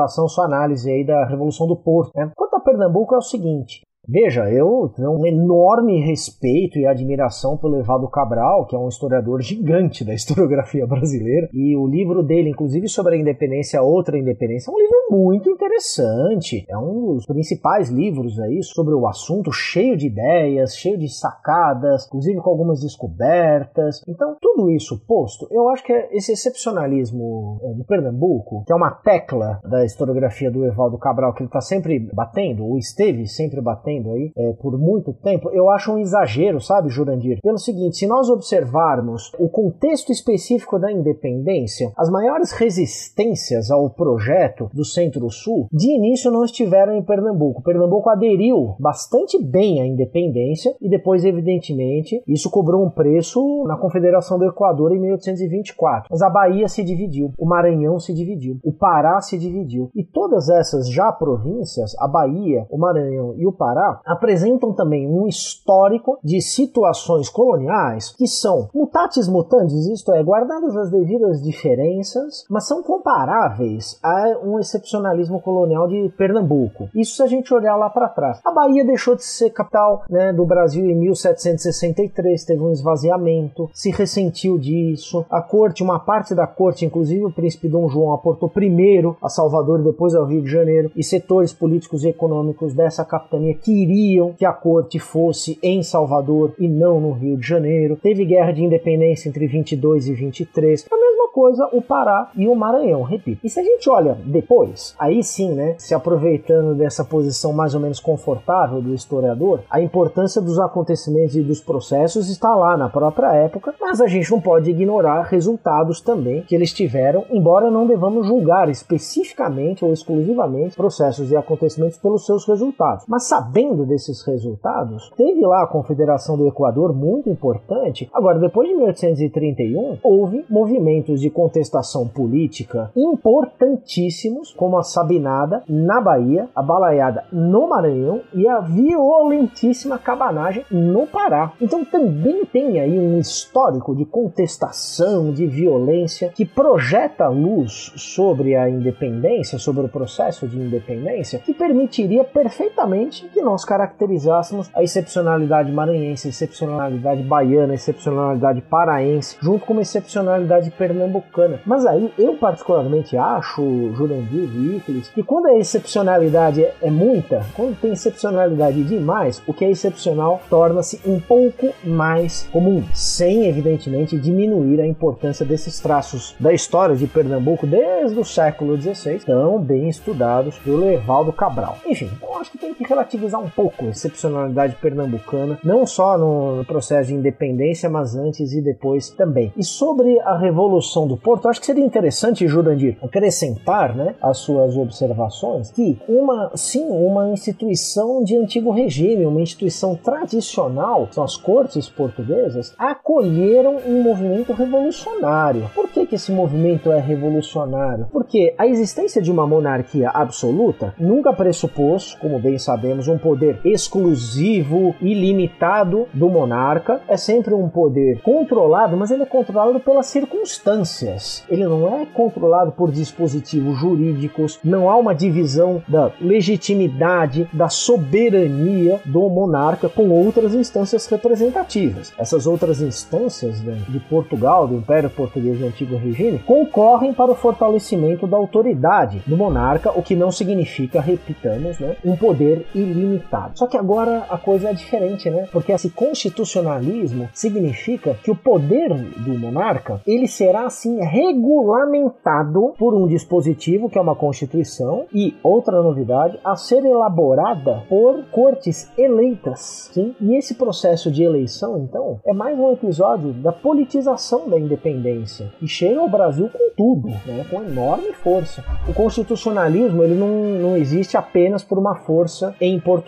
sua análise aí da Revolução do Porto. Né? Quanto a Pernambuco é o seguinte, Veja, eu tenho um enorme respeito e admiração pelo Evaldo Cabral, que é um historiador gigante da historiografia brasileira, e o livro dele, inclusive sobre a independência, outra independência, é um livro muito interessante. É um dos principais livros aí sobre o assunto, cheio de ideias, cheio de sacadas, inclusive com algumas descobertas. Então, tudo isso posto, eu acho que esse excepcionalismo é, de Pernambuco, que é uma tecla da historiografia do Evaldo Cabral, que ele está sempre batendo, ou esteve sempre batendo aí é, por muito tempo, eu acho um exagero, sabe, Jurandir? Pelo seguinte, se nós observarmos o contexto específico da independência, as maiores resistências ao projeto do Centro-Sul, de início não estiveram em Pernambuco. Pernambuco aderiu bastante bem à independência e depois, evidentemente, isso cobrou um preço na Confederação do Equador em 1824. Mas a Bahia se dividiu, o Maranhão se dividiu, o Pará se dividiu. E todas essas já províncias, a Bahia, o Maranhão e o Pará, apresentam também um histórico de situações coloniais que são mutatis mutandis, isto é, guardadas as devidas diferenças, mas são comparáveis a um excepcionalismo colonial de Pernambuco. Isso se a gente olhar lá para trás. A Bahia deixou de ser capital né, do Brasil em 1763, teve um esvaziamento, se ressentiu disso. A corte, uma parte da corte, inclusive o príncipe Dom João, aportou primeiro a Salvador e depois ao Rio de Janeiro, e setores políticos e econômicos dessa capitania queriam que a corte fosse em Salvador e não no Rio de Janeiro. Teve guerra de independência entre 22 e 23. A mesma coisa o Pará e o Maranhão, repito. E se a gente olha depois, aí sim, né, se aproveitando dessa posição mais ou menos confortável do historiador, a importância dos acontecimentos e dos processos está lá na própria época, mas a gente não pode ignorar resultados também que eles tiveram, embora não devamos julgar especificamente ou exclusivamente processos e acontecimentos pelos seus resultados. Mas sabendo desses resultados, teve lá a Confederação do Equador muito importante. Agora, depois de 1831, houve movimentos de contestação política importantíssimos, como a Sabinada na Bahia, a Balaiada no Maranhão e a violentíssima cabanagem no Pará. Então também tem aí um histórico de contestação, de violência, que projeta luz sobre a independência, sobre o processo de independência, que permitiria perfeitamente que nós caracterizássemos a excepcionalidade maranhense, a excepcionalidade baiana, a excepcionalidade paraense, junto com uma excepcionalidade pernambucana. Mas aí eu particularmente acho, Jurandir e que quando a excepcionalidade é, é muita, quando tem excepcionalidade demais, o que é excepcional torna-se um pouco mais comum, sem evidentemente diminuir a importância desses traços da história de Pernambuco desde o século XVI, tão bem estudados pelo Evaldo Cabral. Enfim, eu acho que tem que relativizar um pouco a excepcionalidade pernambucana, não só no processo de independência, mas antes e depois também. E sobre a Revolução do Porto, acho que seria interessante, Jurandir, acrescentar né, as suas observações que uma, sim, uma instituição de antigo regime, uma instituição tradicional, são as cortes portuguesas, acolheram um movimento revolucionário. Por que, que esse movimento é revolucionário? Porque a existência de uma monarquia absoluta nunca pressupôs, como bem sabemos, um poder exclusivo, ilimitado do monarca. É sempre um poder controlado, mas ele é controlado pelas circunstâncias. Ele não é controlado por dispositivos jurídicos, não há uma divisão da legitimidade, da soberania do monarca com outras instâncias representativas. Essas outras instâncias né, de Portugal, do Império Português do Antigo Regime, concorrem para o fortalecimento da autoridade do monarca, o que não significa, repitamos, né, um poder ilimitado. Só que agora a coisa é diferente, né? Porque esse constitucionalismo significa que o poder do monarca ele será assim regulamentado por um dispositivo que é uma constituição e outra novidade a ser elaborada por cortes eleitas, sim? E esse processo de eleição, então, é mais um episódio da politização da independência e chega ao Brasil com tudo, né? Com enorme força. O constitucionalismo ele não, não existe apenas por uma força em Portugal.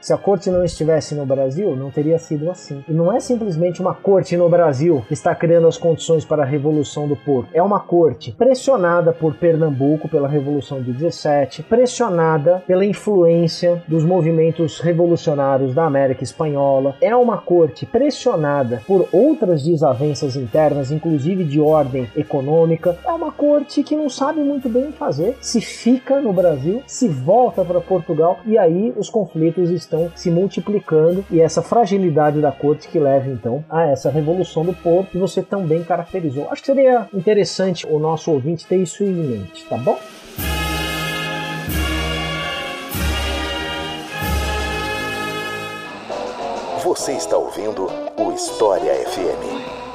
Se a corte não estivesse no Brasil, não teria sido assim. E não é simplesmente uma corte no Brasil que está criando as condições para a Revolução do Porto. É uma corte pressionada por Pernambuco pela Revolução de 17, pressionada pela influência dos movimentos revolucionários da América Espanhola. É uma corte pressionada por outras desavenças internas, inclusive de ordem econômica. É uma corte que não sabe muito bem fazer, se fica no Brasil, se volta para Portugal e aí os conflitos estão se multiplicando e essa fragilidade da corte que leva então a essa revolução do Porto que você também caracterizou. Acho que seria interessante o nosso ouvinte ter isso em mente, tá bom? Você está ouvindo o História FM.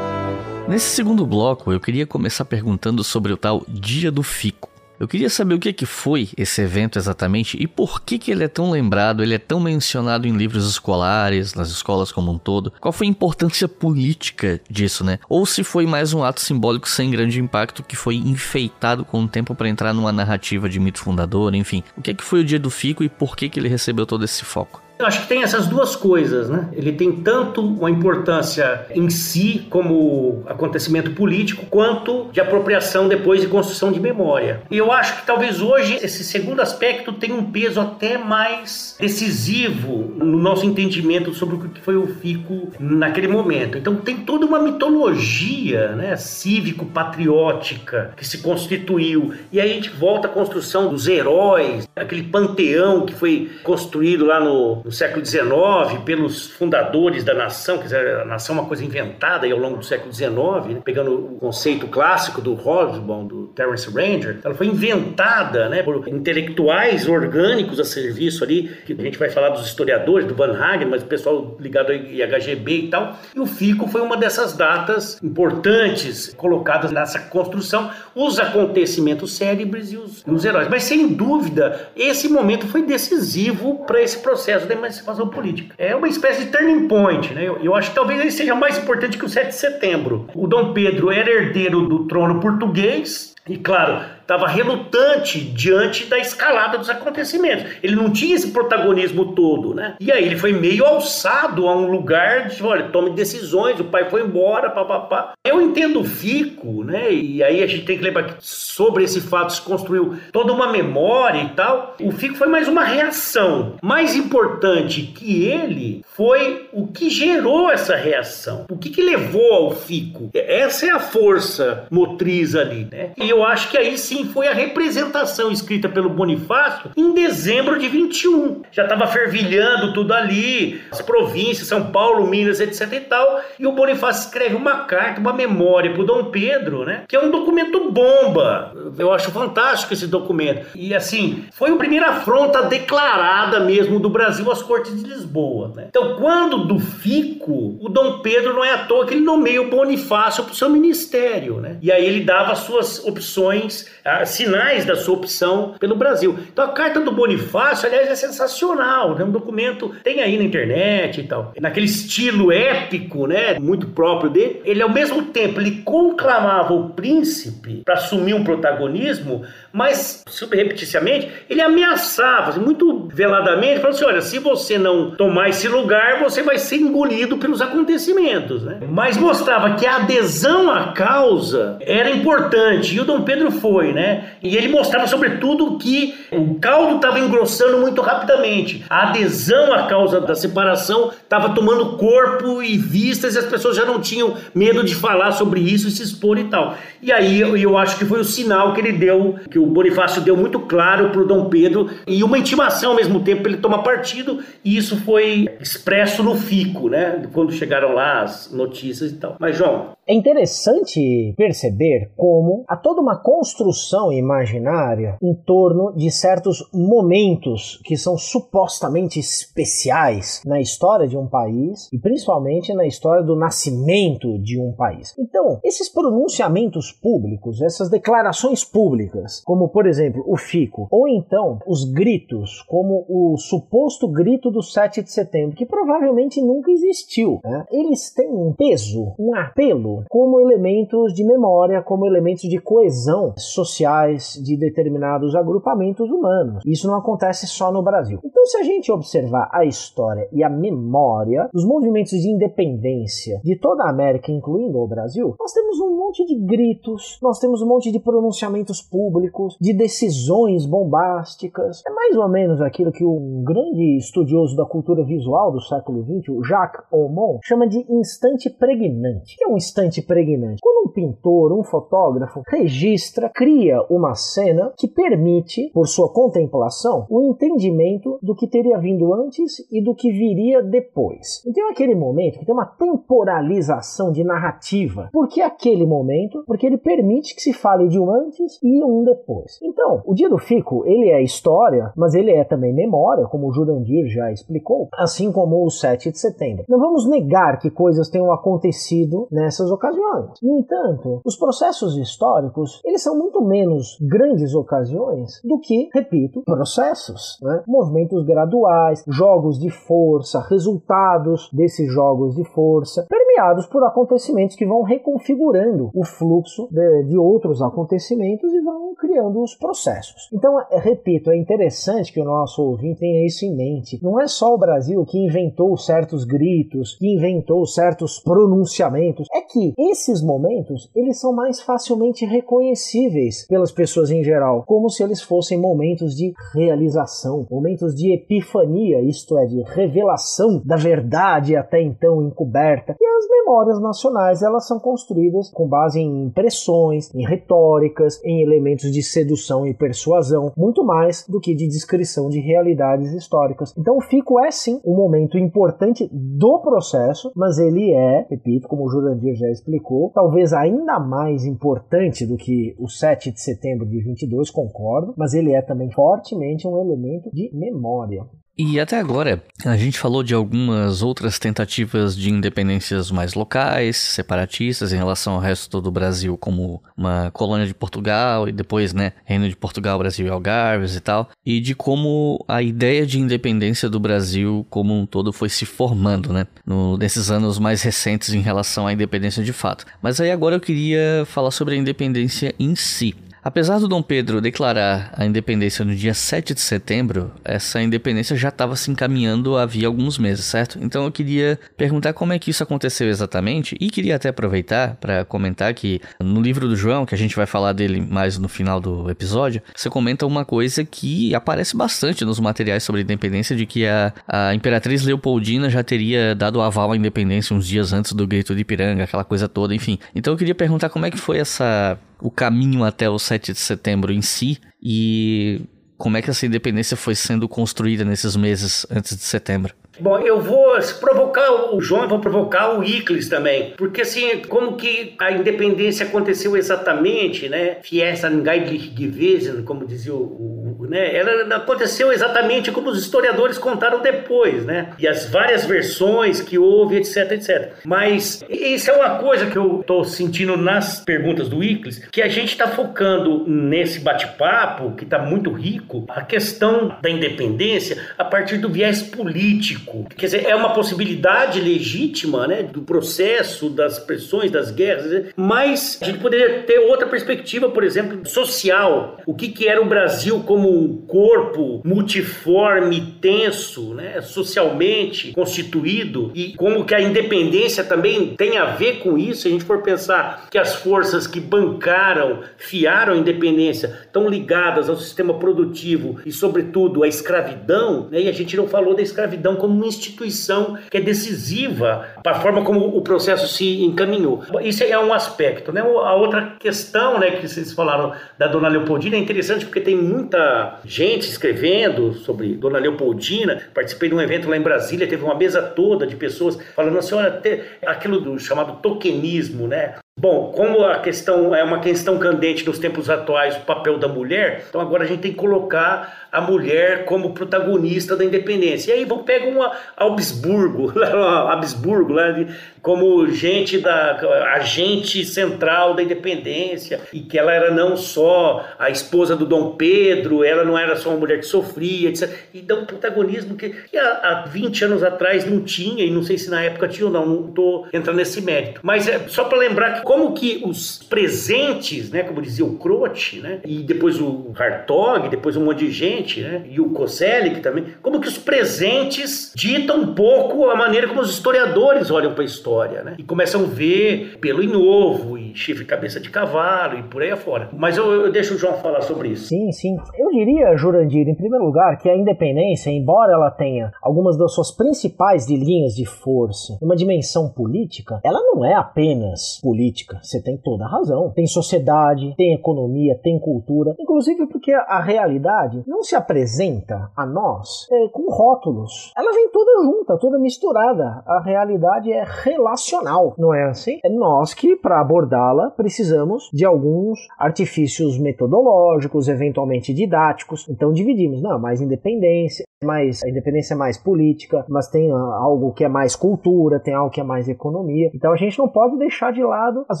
Nesse segundo bloco, eu queria começar perguntando sobre o tal Dia do Fico. Eu queria saber o que, que foi esse evento exatamente e por que, que ele é tão lembrado, ele é tão mencionado em livros escolares, nas escolas como um todo. Qual foi a importância política disso, né? Ou se foi mais um ato simbólico sem grande impacto que foi enfeitado com o tempo para entrar numa narrativa de mito fundador, enfim. O que, que foi o dia do Fico e por que, que ele recebeu todo esse foco? Eu acho que tem essas duas coisas, né? Ele tem tanto uma importância em si como acontecimento político, quanto de apropriação depois de construção de memória. E eu acho que talvez hoje esse segundo aspecto tenha um peso até mais decisivo no nosso entendimento sobre o que foi o FICO naquele momento. Então tem toda uma mitologia, né, cívico-patriótica que se constituiu. E aí a gente volta à construção dos heróis, aquele panteão que foi construído lá no no século XIX pelos fundadores da nação, dizer, a nação é uma coisa inventada aí ao longo do século XIX, né? pegando o conceito clássico do Hobsbawm, do Terence Ranger, ela foi inventada né, por intelectuais orgânicos a serviço ali, que a gente vai falar dos historiadores, do Van Hagen, mas o pessoal ligado ao IHGB e tal, e o FICO foi uma dessas datas importantes colocadas nessa construção, os acontecimentos célebres e os, os heróis. Mas sem dúvida, esse momento foi decisivo para esse processo de emancipação política. É uma espécie de turning point, né? Eu, eu acho que talvez ele seja mais importante que o 7 de setembro. O Dom Pedro era herdeiro do trono português, e claro, estava relutante diante da escalada dos acontecimentos. Ele não tinha esse protagonismo todo, né? E aí ele foi meio alçado a um lugar de, olha, tome decisões, o pai foi embora, papapá. Eu entendo o Fico, né? E aí a gente tem que lembrar que sobre esse fato se construiu toda uma memória e tal. O Fico foi mais uma reação. Mais importante que ele foi o que gerou essa reação. O que, que levou ao Fico? Essa é a força motriz ali, né? E eu acho que aí sim foi a representação escrita pelo Bonifácio em dezembro de 21. Já estava fervilhando tudo ali, as províncias, São Paulo, Minas, etc e tal. E o Bonifácio escreve uma carta, uma memória para o Dom Pedro, né? Que é um documento bomba. Eu acho fantástico esse documento. E assim, foi a primeira afronta declarada mesmo do Brasil às cortes de Lisboa. Né? Então, quando do Fico, o Dom Pedro não é à toa que ele nomeia o Bonifácio para o seu ministério, né? E aí ele dava suas opções sinais da sua opção pelo Brasil. Então a carta do Bonifácio, aliás, é sensacional, é um documento, tem aí na internet e tal. Naquele estilo épico, né, muito próprio dele, ele ao mesmo tempo ele conclamava o príncipe para assumir um protagonismo, mas subrepeticiamente ele ameaçava, assim, muito veladamente, falando assim, olha, se você não tomar esse lugar, você vai ser engolido pelos acontecimentos, né? Mas mostrava que a adesão à causa era importante e o Dom Pedro foi, né? E ele mostrava, sobretudo, que o caldo estava engrossando muito rapidamente. A adesão à causa da separação estava tomando corpo e vistas e as pessoas já não tinham medo de falar sobre isso e se expor e tal. E aí eu, eu acho que foi o sinal que ele deu, que o Bonifácio deu muito claro para o Dom Pedro e uma intimação ao mesmo tempo para ele tomar partido e isso foi expresso no fico, né? Quando chegaram lá as notícias e tal. Mas, João, é interessante perceber como há toda uma construção imaginária em torno de certos momentos que são supostamente especiais na história de um país e principalmente na história do nascimento de um país. Então, esses pronunciamentos públicos, essas declarações públicas, como por exemplo o FICO, ou então os gritos, como o suposto grito do 7 de setembro, que provavelmente nunca existiu, né? eles têm um peso, um apelo como elementos de memória, como elementos de coesão sociais de determinados agrupamentos humanos. Isso não acontece só no Brasil. Então, se a gente observar a história e a memória dos movimentos de independência de toda a América, incluindo o Brasil, nós temos um monte de gritos, nós temos um monte de pronunciamentos públicos, de decisões bombásticas. É mais ou menos aquilo que um grande estudioso da cultura visual do século XX, Jacques Aumont, chama de instante pregnante. O que é um instante pregnante? Quando um pintor, um fotógrafo registra, cria uma cena que permite, por sua contemplação, o entendimento do que teria vindo antes e do que viria depois. Então aquele momento que tem uma temporalização de narrativa. Por que aquele momento? Porque ele permite que se fale de um antes e um depois. Então, o dia do Fico, ele é história, mas ele é também memória, como o Jurandir já explicou, assim como o 7 de setembro. Não vamos negar que coisas tenham acontecido nessas ocasiões. No entanto, os processos históricos, eles são muito menos grandes ocasiões do que, repito, processos, né? movimentos graduais, jogos de força, resultados desses jogos de força, permeados por acontecimentos que vão reconfigurando o fluxo de, de outros acontecimentos e vão criando os processos. Então, é, repito, é interessante que o nosso ouvinte tenha isso em mente. Não é só o Brasil que inventou certos gritos, que inventou certos pronunciamentos. É que esses momentos, eles são mais facilmente reconhecíveis pelas pessoas em geral, como se eles fossem momentos de realização, momentos de epifania, isto é, de revelação da verdade até então encoberta. E as memórias nacionais, elas são construídas com base em impressões, em retóricas, em elementos de sedução e persuasão, muito mais do que de descrição de realidades históricas. Então o Fico é sim um momento importante do processo, mas ele é, repito, como o Jurandir já explicou, talvez ainda mais importante do que o 7 de setembro de 22, concordo, mas ele é também fortemente um elemento de memória. E até agora, a gente falou de algumas outras tentativas de independências mais locais, separatistas em relação ao resto do Brasil, como uma colônia de Portugal e depois, né, Reino de Portugal, Brasil e Algarves e tal, e de como a ideia de independência do Brasil como um todo foi se formando, né, no, nesses anos mais recentes em relação à independência de fato. Mas aí agora eu queria falar sobre a independência em si. Apesar do Dom Pedro declarar a independência no dia 7 de setembro, essa independência já estava se encaminhando havia alguns meses, certo? Então eu queria perguntar como é que isso aconteceu exatamente e queria até aproveitar para comentar que no livro do João, que a gente vai falar dele mais no final do episódio, você comenta uma coisa que aparece bastante nos materiais sobre a independência de que a, a Imperatriz Leopoldina já teria dado aval à independência uns dias antes do grito de Ipiranga, aquela coisa toda, enfim. Então eu queria perguntar como é que foi essa o caminho até o 7 de setembro em si e como é que essa independência foi sendo construída nesses meses antes de setembro. Bom, eu vou provocar o João, vou provocar o Iclis também, porque assim, como que a independência aconteceu exatamente, né? Fiesta Geiblich gewesen, como dizia o, né? Ela aconteceu exatamente como os historiadores contaram depois, né? E as várias versões que houve, etc, etc. Mas isso é uma coisa que eu estou sentindo nas perguntas do Iclis, que a gente está focando nesse bate-papo, que está muito rico, a questão da independência a partir do viés político. Quer dizer, é uma possibilidade legítima, né? Do processo, das pressões, das guerras, mas a gente poderia ter outra perspectiva, por exemplo, social. O que, que era o Brasil como um corpo multiforme, tenso, né, socialmente constituído e como que a independência também tem a ver com isso. Se a gente for pensar que as forças que bancaram, fiaram a independência, estão ligadas ao sistema produtivo e, sobretudo, à escravidão, né, e a gente não falou da escravidão como uma instituição que é decisiva para a forma como o processo se encaminhou. Isso é um aspecto. Né? A outra questão né, que vocês falaram da Dona Leopoldina é interessante porque tem muita gente escrevendo sobre Dona Leopoldina. Participei de um evento lá em Brasília, teve uma mesa toda de pessoas falando assim, olha, aquilo do chamado tokenismo, né? Bom, como a questão é uma questão candente nos tempos atuais, o papel da mulher, então agora a gente tem que colocar a mulher como protagonista da independência. E aí vão pega uma Habsburgo, Habsburgo lá de, como gente da agente central da independência e que ela era não só a esposa do Dom Pedro, ela não era só uma mulher que sofria, etc. E dá um protagonismo que, que há, há 20 anos atrás não tinha, e não sei se na época tinha ou não, não estou entrando nesse mérito. Mas é só para lembrar que como que os presentes, né, como dizia o Croce, né, e depois o Hartog, depois um monte de gente, né, e o Koselik também, como que os presentes ditam um pouco a maneira como os historiadores olham para a história, né, e começam a ver pelo em ovo chifre cabeça de cavalo e por aí afora. Mas eu, eu deixo o João falar sobre isso. Sim, sim. Eu diria, Jurandir, em primeiro lugar, que a independência, embora ela tenha algumas das suas principais linhas de força, uma dimensão política, ela não é apenas política. Você tem toda a razão. Tem sociedade, tem economia, tem cultura. Inclusive porque a realidade não se apresenta a nós é, com rótulos. Ela vem toda junta, toda misturada. A realidade é relacional, não é assim? É nós que, para abordá-la, precisamos de alguns artifícios metodológicos, eventualmente didáticos. Então dividimos, não, mais independência, mais a independência é mais política, mas tem algo que é mais cultura, tem algo que é mais economia. Então a gente não pode deixar de lado as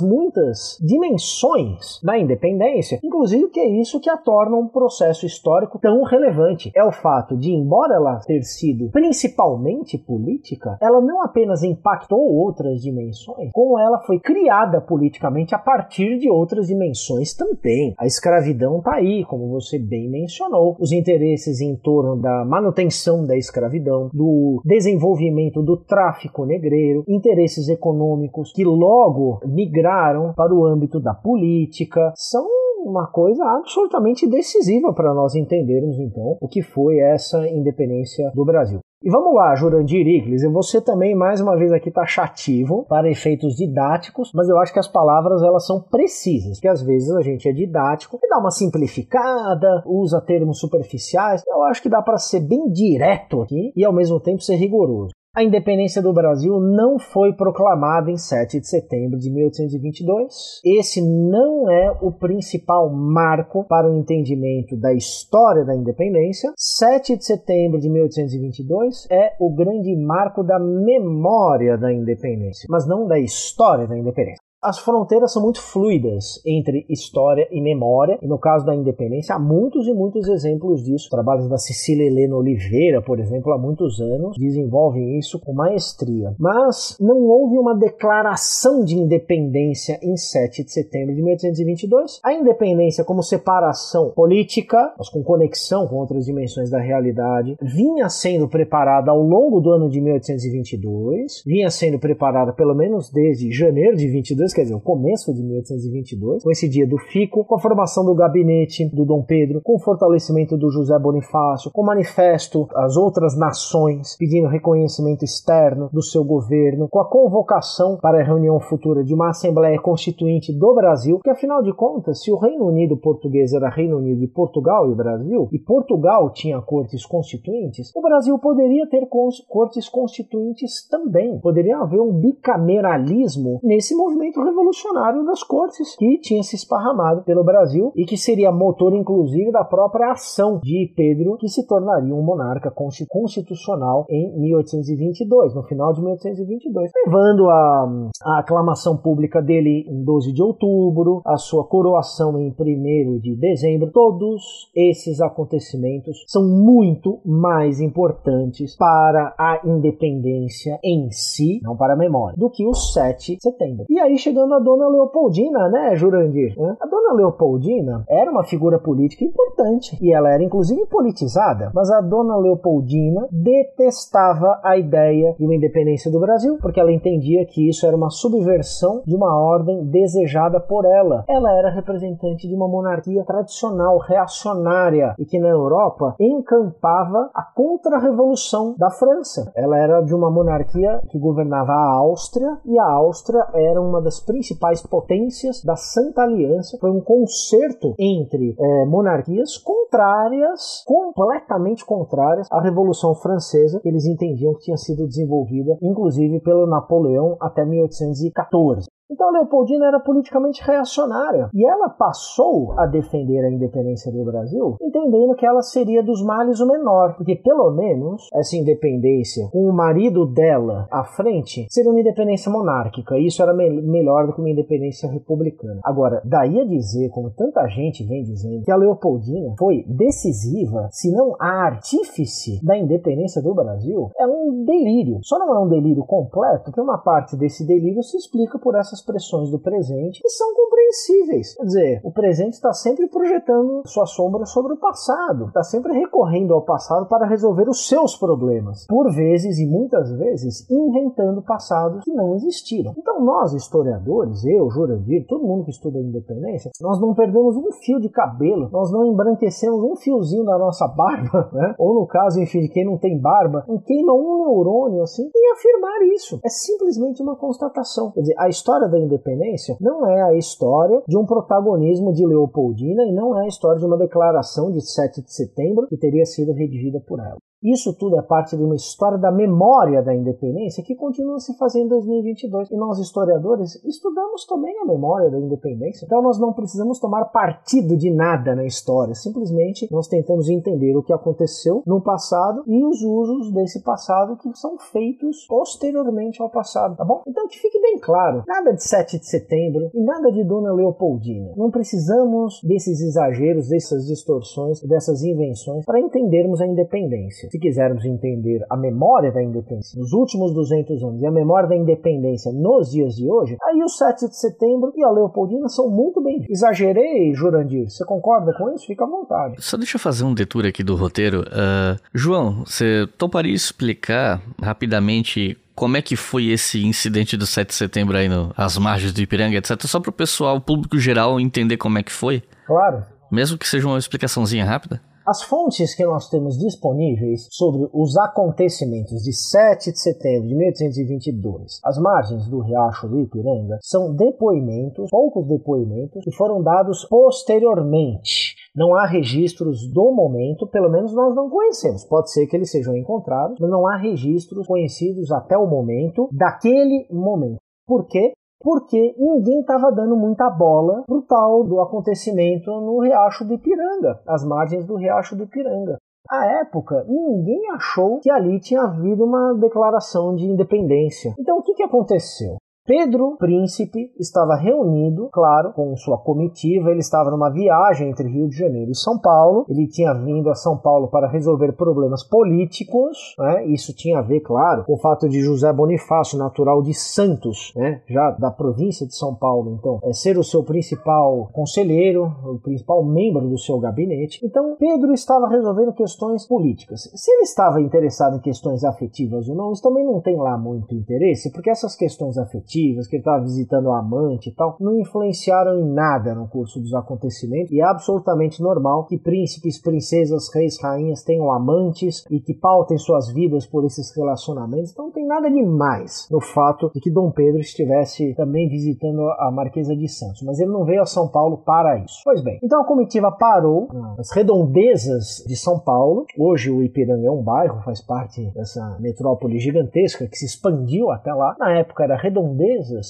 muitas dimensões da independência, inclusive que é isso que a torna um processo histórico tão relevante. É o fato de, embora ela ter sido principalmente política, ela não apenas impactou outras dimensões, como ela foi criada politicamente a partir de outras dimensões também. A escravidão está aí, como você bem mencionou, os interesses em torno da manutenção da escravidão, do desenvolvimento do tráfico negreiro, interesses econômicos que logo migraram para o âmbito da política, são uma coisa absolutamente decisiva para nós entendermos então o que foi essa independência do Brasil. E vamos lá, Jurandir Igles, você também mais uma vez aqui taxativo tá para efeitos didáticos, mas eu acho que as palavras elas são precisas, porque às vezes a gente é didático e dá uma simplificada, usa termos superficiais. Eu acho que dá para ser bem direto aqui e ao mesmo tempo ser rigoroso. A independência do Brasil não foi proclamada em 7 de setembro de 1822. Esse não é o principal marco para o entendimento da história da independência. 7 de setembro de 1822 é o grande marco da memória da independência, mas não da história da independência. As fronteiras são muito fluidas entre história e memória, e no caso da independência há muitos e muitos exemplos disso. Trabalhos da Cecília Helena Oliveira, por exemplo, há muitos anos, desenvolvem isso com maestria. Mas não houve uma declaração de independência em 7 de setembro de 1822. A independência, como separação política, mas com conexão com outras dimensões da realidade, vinha sendo preparada ao longo do ano de 1822, vinha sendo preparada pelo menos desde janeiro de 22 quer dizer, o começo de 1822, com esse dia do Fico, com a formação do gabinete do Dom Pedro, com o fortalecimento do José Bonifácio, com o manifesto às outras nações pedindo reconhecimento externo do seu governo, com a convocação para a reunião futura de uma Assembleia Constituinte do Brasil, que afinal de contas, se o Reino Unido português era Reino Unido de Portugal e Brasil, e Portugal tinha cortes constituintes, o Brasil poderia ter cortes constituintes também. Poderia haver um bicameralismo nesse movimento revolucionário das cortes que tinha se esparramado pelo Brasil e que seria motor, inclusive, da própria ação de Pedro, que se tornaria um monarca constitucional em 1822, no final de 1822, levando a, a aclamação pública dele em 12 de outubro, a sua coroação em 1 de dezembro. Todos esses acontecimentos são muito mais importantes para a independência em si, não para a memória, do que o 7 de setembro. E aí chegando a dona Leopoldina, né, Jurandir? A dona Leopoldina era uma figura política importante e ela era inclusive politizada, mas a dona Leopoldina detestava a ideia de uma independência do Brasil, porque ela entendia que isso era uma subversão de uma ordem desejada por ela. Ela era representante de uma monarquia tradicional, reacionária, e que na Europa encampava a contra-revolução da França. Ela era de uma monarquia que governava a Áustria, e a Áustria era uma das principais potências da Santa Aliança. Foi um concerto entre é, monarquias contrárias, completamente contrárias à Revolução Francesa, que eles entendiam que tinha sido desenvolvida, inclusive pelo Napoleão até 1814. Então a Leopoldina era politicamente reacionária e ela passou a defender a independência do Brasil, entendendo que ela seria dos males o menor, porque pelo menos essa independência, com o marido dela à frente, seria uma independência monárquica. E isso era me melhor do que uma independência republicana. Agora, daí a dizer, como tanta gente vem dizendo, que a Leopoldina foi decisiva, se não a artífice da independência do Brasil, é um delírio. Só não é um delírio completo, porque uma parte desse delírio se explica por essas as pressões do presente que são compreensíveis. Quer dizer, o presente está sempre projetando sua sombra sobre o passado, está sempre recorrendo ao passado para resolver os seus problemas, por vezes e muitas vezes inventando passados que não existiram. Então, nós historiadores, eu, Jurandir, todo mundo que estuda a independência, nós não perdemos um fio de cabelo, nós não embranquecemos um fiozinho da nossa barba, né? ou no caso, enfim, de quem não tem barba, não queima um neurônio assim, em afirmar isso. É simplesmente uma constatação. Quer dizer, a história da independência não é a história de um protagonismo de Leopoldina e não é a história de uma declaração de 7 de setembro que teria sido redigida por ela. Isso tudo é parte de uma história da memória da independência que continua se fazer em 2022. E nós, historiadores, estudamos também a memória da independência. Então nós não precisamos tomar partido de nada na história. Simplesmente nós tentamos entender o que aconteceu no passado e os usos desse passado que são feitos posteriormente ao passado, tá bom? Então que fique bem claro, nada de 7 de setembro e nada de Dona Leopoldina. Não precisamos desses exageros, dessas distorções, dessas invenções para entendermos a independência se quisermos entender a memória da independência nos últimos 200 anos e a memória da independência nos dias de hoje, aí o 7 de setembro e a Leopoldina são muito bem. Exagerei, Jurandir? Você concorda com isso? Fica à vontade. Só deixa eu fazer um detour aqui do roteiro. Uh, João, você toparia explicar rapidamente como é que foi esse incidente do 7 de setembro aí no, às margens do Ipiranga, etc. Só para o pessoal, o público geral entender como é que foi? Claro. Mesmo que seja uma explicaçãozinha rápida? As fontes que nós temos disponíveis sobre os acontecimentos de 7 de setembro de 1822, às margens do Riacho do Ipiranga, são depoimentos, poucos depoimentos, que foram dados posteriormente. Não há registros do momento, pelo menos nós não conhecemos. Pode ser que eles sejam encontrados, mas não há registros conhecidos até o momento daquele momento. Por quê? Porque ninguém estava dando muita bola pro tal do acontecimento no Riacho do Ipiranga, às margens do Riacho do Ipiranga. À época, ninguém achou que ali tinha havido uma declaração de independência. Então, o que, que aconteceu? Pedro Príncipe estava reunido, claro, com sua comitiva. Ele estava numa viagem entre Rio de Janeiro e São Paulo. Ele tinha vindo a São Paulo para resolver problemas políticos. Né? Isso tinha a ver, claro, com o fato de José Bonifácio, natural de Santos, né? já da província de São Paulo, então, é ser o seu principal conselheiro, o principal membro do seu gabinete. Então, Pedro estava resolvendo questões políticas. Se ele estava interessado em questões afetivas ou não, isso também não tem lá muito interesse, porque essas questões afetivas que ele estava visitando a amante e tal, não influenciaram em nada no curso dos acontecimentos e é absolutamente normal que príncipes, princesas, reis, rainhas tenham amantes e que pautem suas vidas por esses relacionamentos. Então não tem nada demais no fato de que Dom Pedro estivesse também visitando a Marquesa de Santos, mas ele não veio a São Paulo para isso. Pois bem, então a comitiva parou nas redondezas de São Paulo. Hoje o Ipiranga é um bairro, faz parte dessa metrópole gigantesca que se expandiu até lá. Na época era redondeza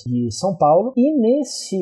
de São Paulo e nesse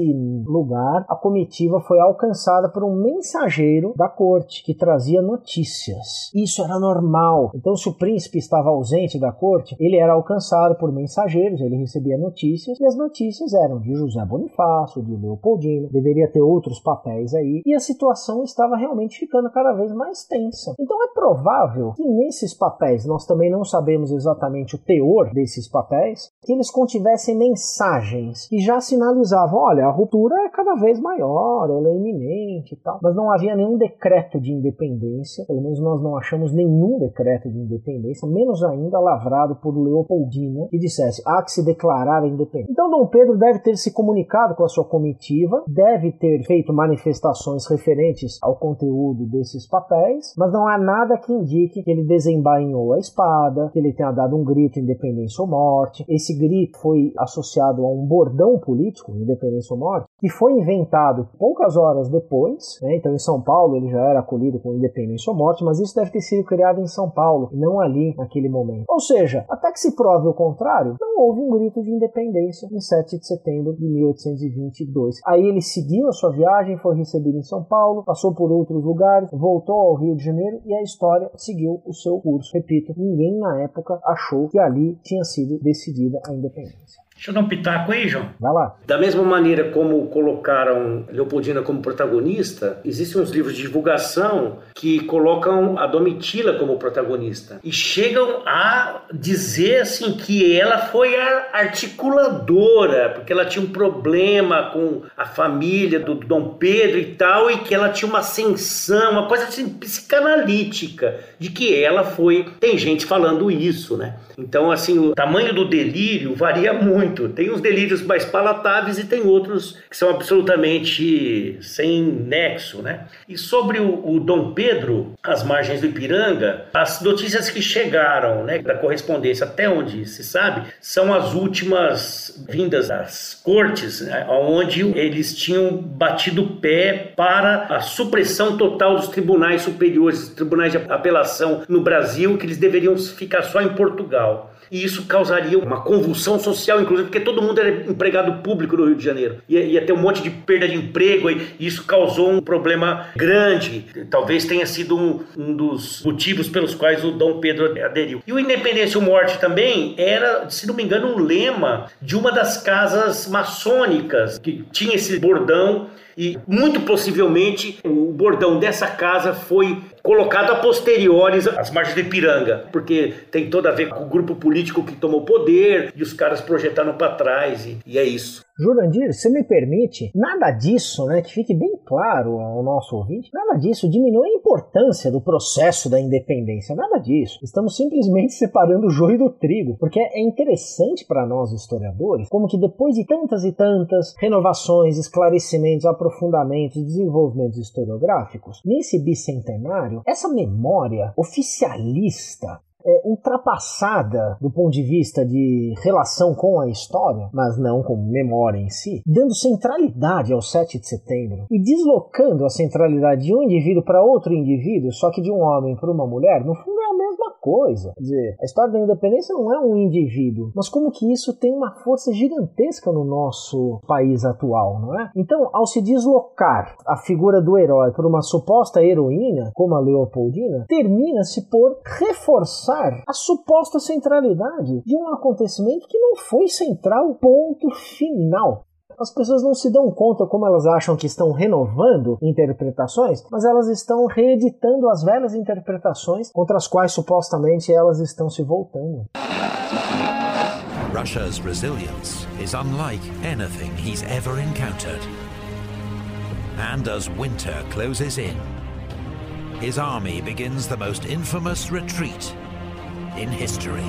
lugar a comitiva foi alcançada por um mensageiro da corte que trazia notícias. Isso era normal. Então, se o príncipe estava ausente da corte, ele era alcançado por mensageiros, ele recebia notícias e as notícias eram de José Bonifácio, de Leopoldino, deveria ter outros papéis aí e a situação estava realmente ficando cada vez mais tensa. Então, é provável que nesses papéis, nós também não sabemos exatamente o teor desses papéis, que eles contivessem mensagens mensagens que já sinalizavam: olha, a ruptura é cada vez maior, ela é iminente e tal. Mas não havia nenhum decreto de independência, pelo menos nós não achamos nenhum decreto de independência, menos ainda lavrado por Leopoldina, que dissesse: há que se declarar a independência. Então, Dom Pedro deve ter se comunicado com a sua comitiva, deve ter feito manifestações referentes ao conteúdo desses papéis, mas não há nada que indique que ele desembainhou a espada, que ele tenha dado um grito independência ou morte. Esse grito foi associado associado a um bordão político, independência ou morte, que foi inventado poucas horas depois, né? então em São Paulo ele já era acolhido com independência ou morte, mas isso deve ter sido criado em São Paulo, não ali naquele momento. Ou seja, até que se prove o contrário, não houve um grito de independência em 7 de setembro de 1822. Aí ele seguiu a sua viagem, foi recebido em São Paulo, passou por outros lugares, voltou ao Rio de Janeiro e a história seguiu o seu curso. Repito, ninguém na época achou que ali tinha sido decidida a independência. Deixa eu dar um pitaco aí, João. Vai lá. Da mesma maneira como colocaram Leopoldina como protagonista, existem uns livros de divulgação que colocam a Domitila como protagonista e chegam a dizer assim que ela foi a articuladora, porque ela tinha um problema com a família do Dom Pedro e tal, e que ela tinha uma ascensão, uma coisa assim psicanalítica, de que ela foi. Tem gente falando isso, né? Então, assim, o tamanho do delírio varia muito. Tem uns delírios mais palatáveis e tem outros que são absolutamente sem nexo, né? E sobre o, o Dom Pedro, as margens do Ipiranga, as notícias que chegaram, né, da correspondência até onde se sabe, são as últimas vindas das cortes, né, onde eles tinham batido pé para a supressão total dos tribunais superiores, tribunais de apelação no Brasil, que eles deveriam ficar só em Portugal. E isso causaria uma convulsão social, inclusive, porque todo mundo era empregado público no Rio de Janeiro. Ia, ia ter um monte de perda de emprego e isso causou um problema grande. Talvez tenha sido um, um dos motivos pelos quais o Dom Pedro aderiu. E o Independência ou Morte também era, se não me engano, um lema de uma das casas maçônicas que tinha esse bordão e muito possivelmente o bordão dessa casa foi colocado a posteriores às margens do Ipiranga, porque tem tudo a ver com o grupo político que tomou poder e os caras projetaram para trás e, e é isso. Jurandir, se me permite, nada disso, né, que fique bem claro ao nosso ouvinte, nada disso diminui a importância do processo da independência, nada disso. Estamos simplesmente separando o joio do trigo, porque é interessante para nós historiadores como que depois de tantas e tantas renovações, esclarecimentos, aprofundamentos, desenvolvimentos historiográficos, nesse bicentenário, essa memória oficialista é, ultrapassada do ponto de vista de relação com a história, mas não com memória em si, dando centralidade ao 7 de setembro e deslocando a centralidade de um indivíduo para outro indivíduo, só que de um homem para uma mulher, no fundo é a mesma coisa. Quer dizer, a história da independência não é um indivíduo, mas como que isso tem uma força gigantesca no nosso país atual, não é? Então, ao se deslocar a figura do herói por uma suposta heroína, como a Leopoldina, termina-se por reforçar a suposta centralidade de um acontecimento que não foi central, ponto final as pessoas não se dão conta como elas acham que estão renovando interpretações, mas elas estão reeditando as velhas interpretações contra as quais supostamente elas estão se voltando. Russia's resilience is unlike anything he's ever encountered. And as winter closes in, his army begins the most infamous retreat in history.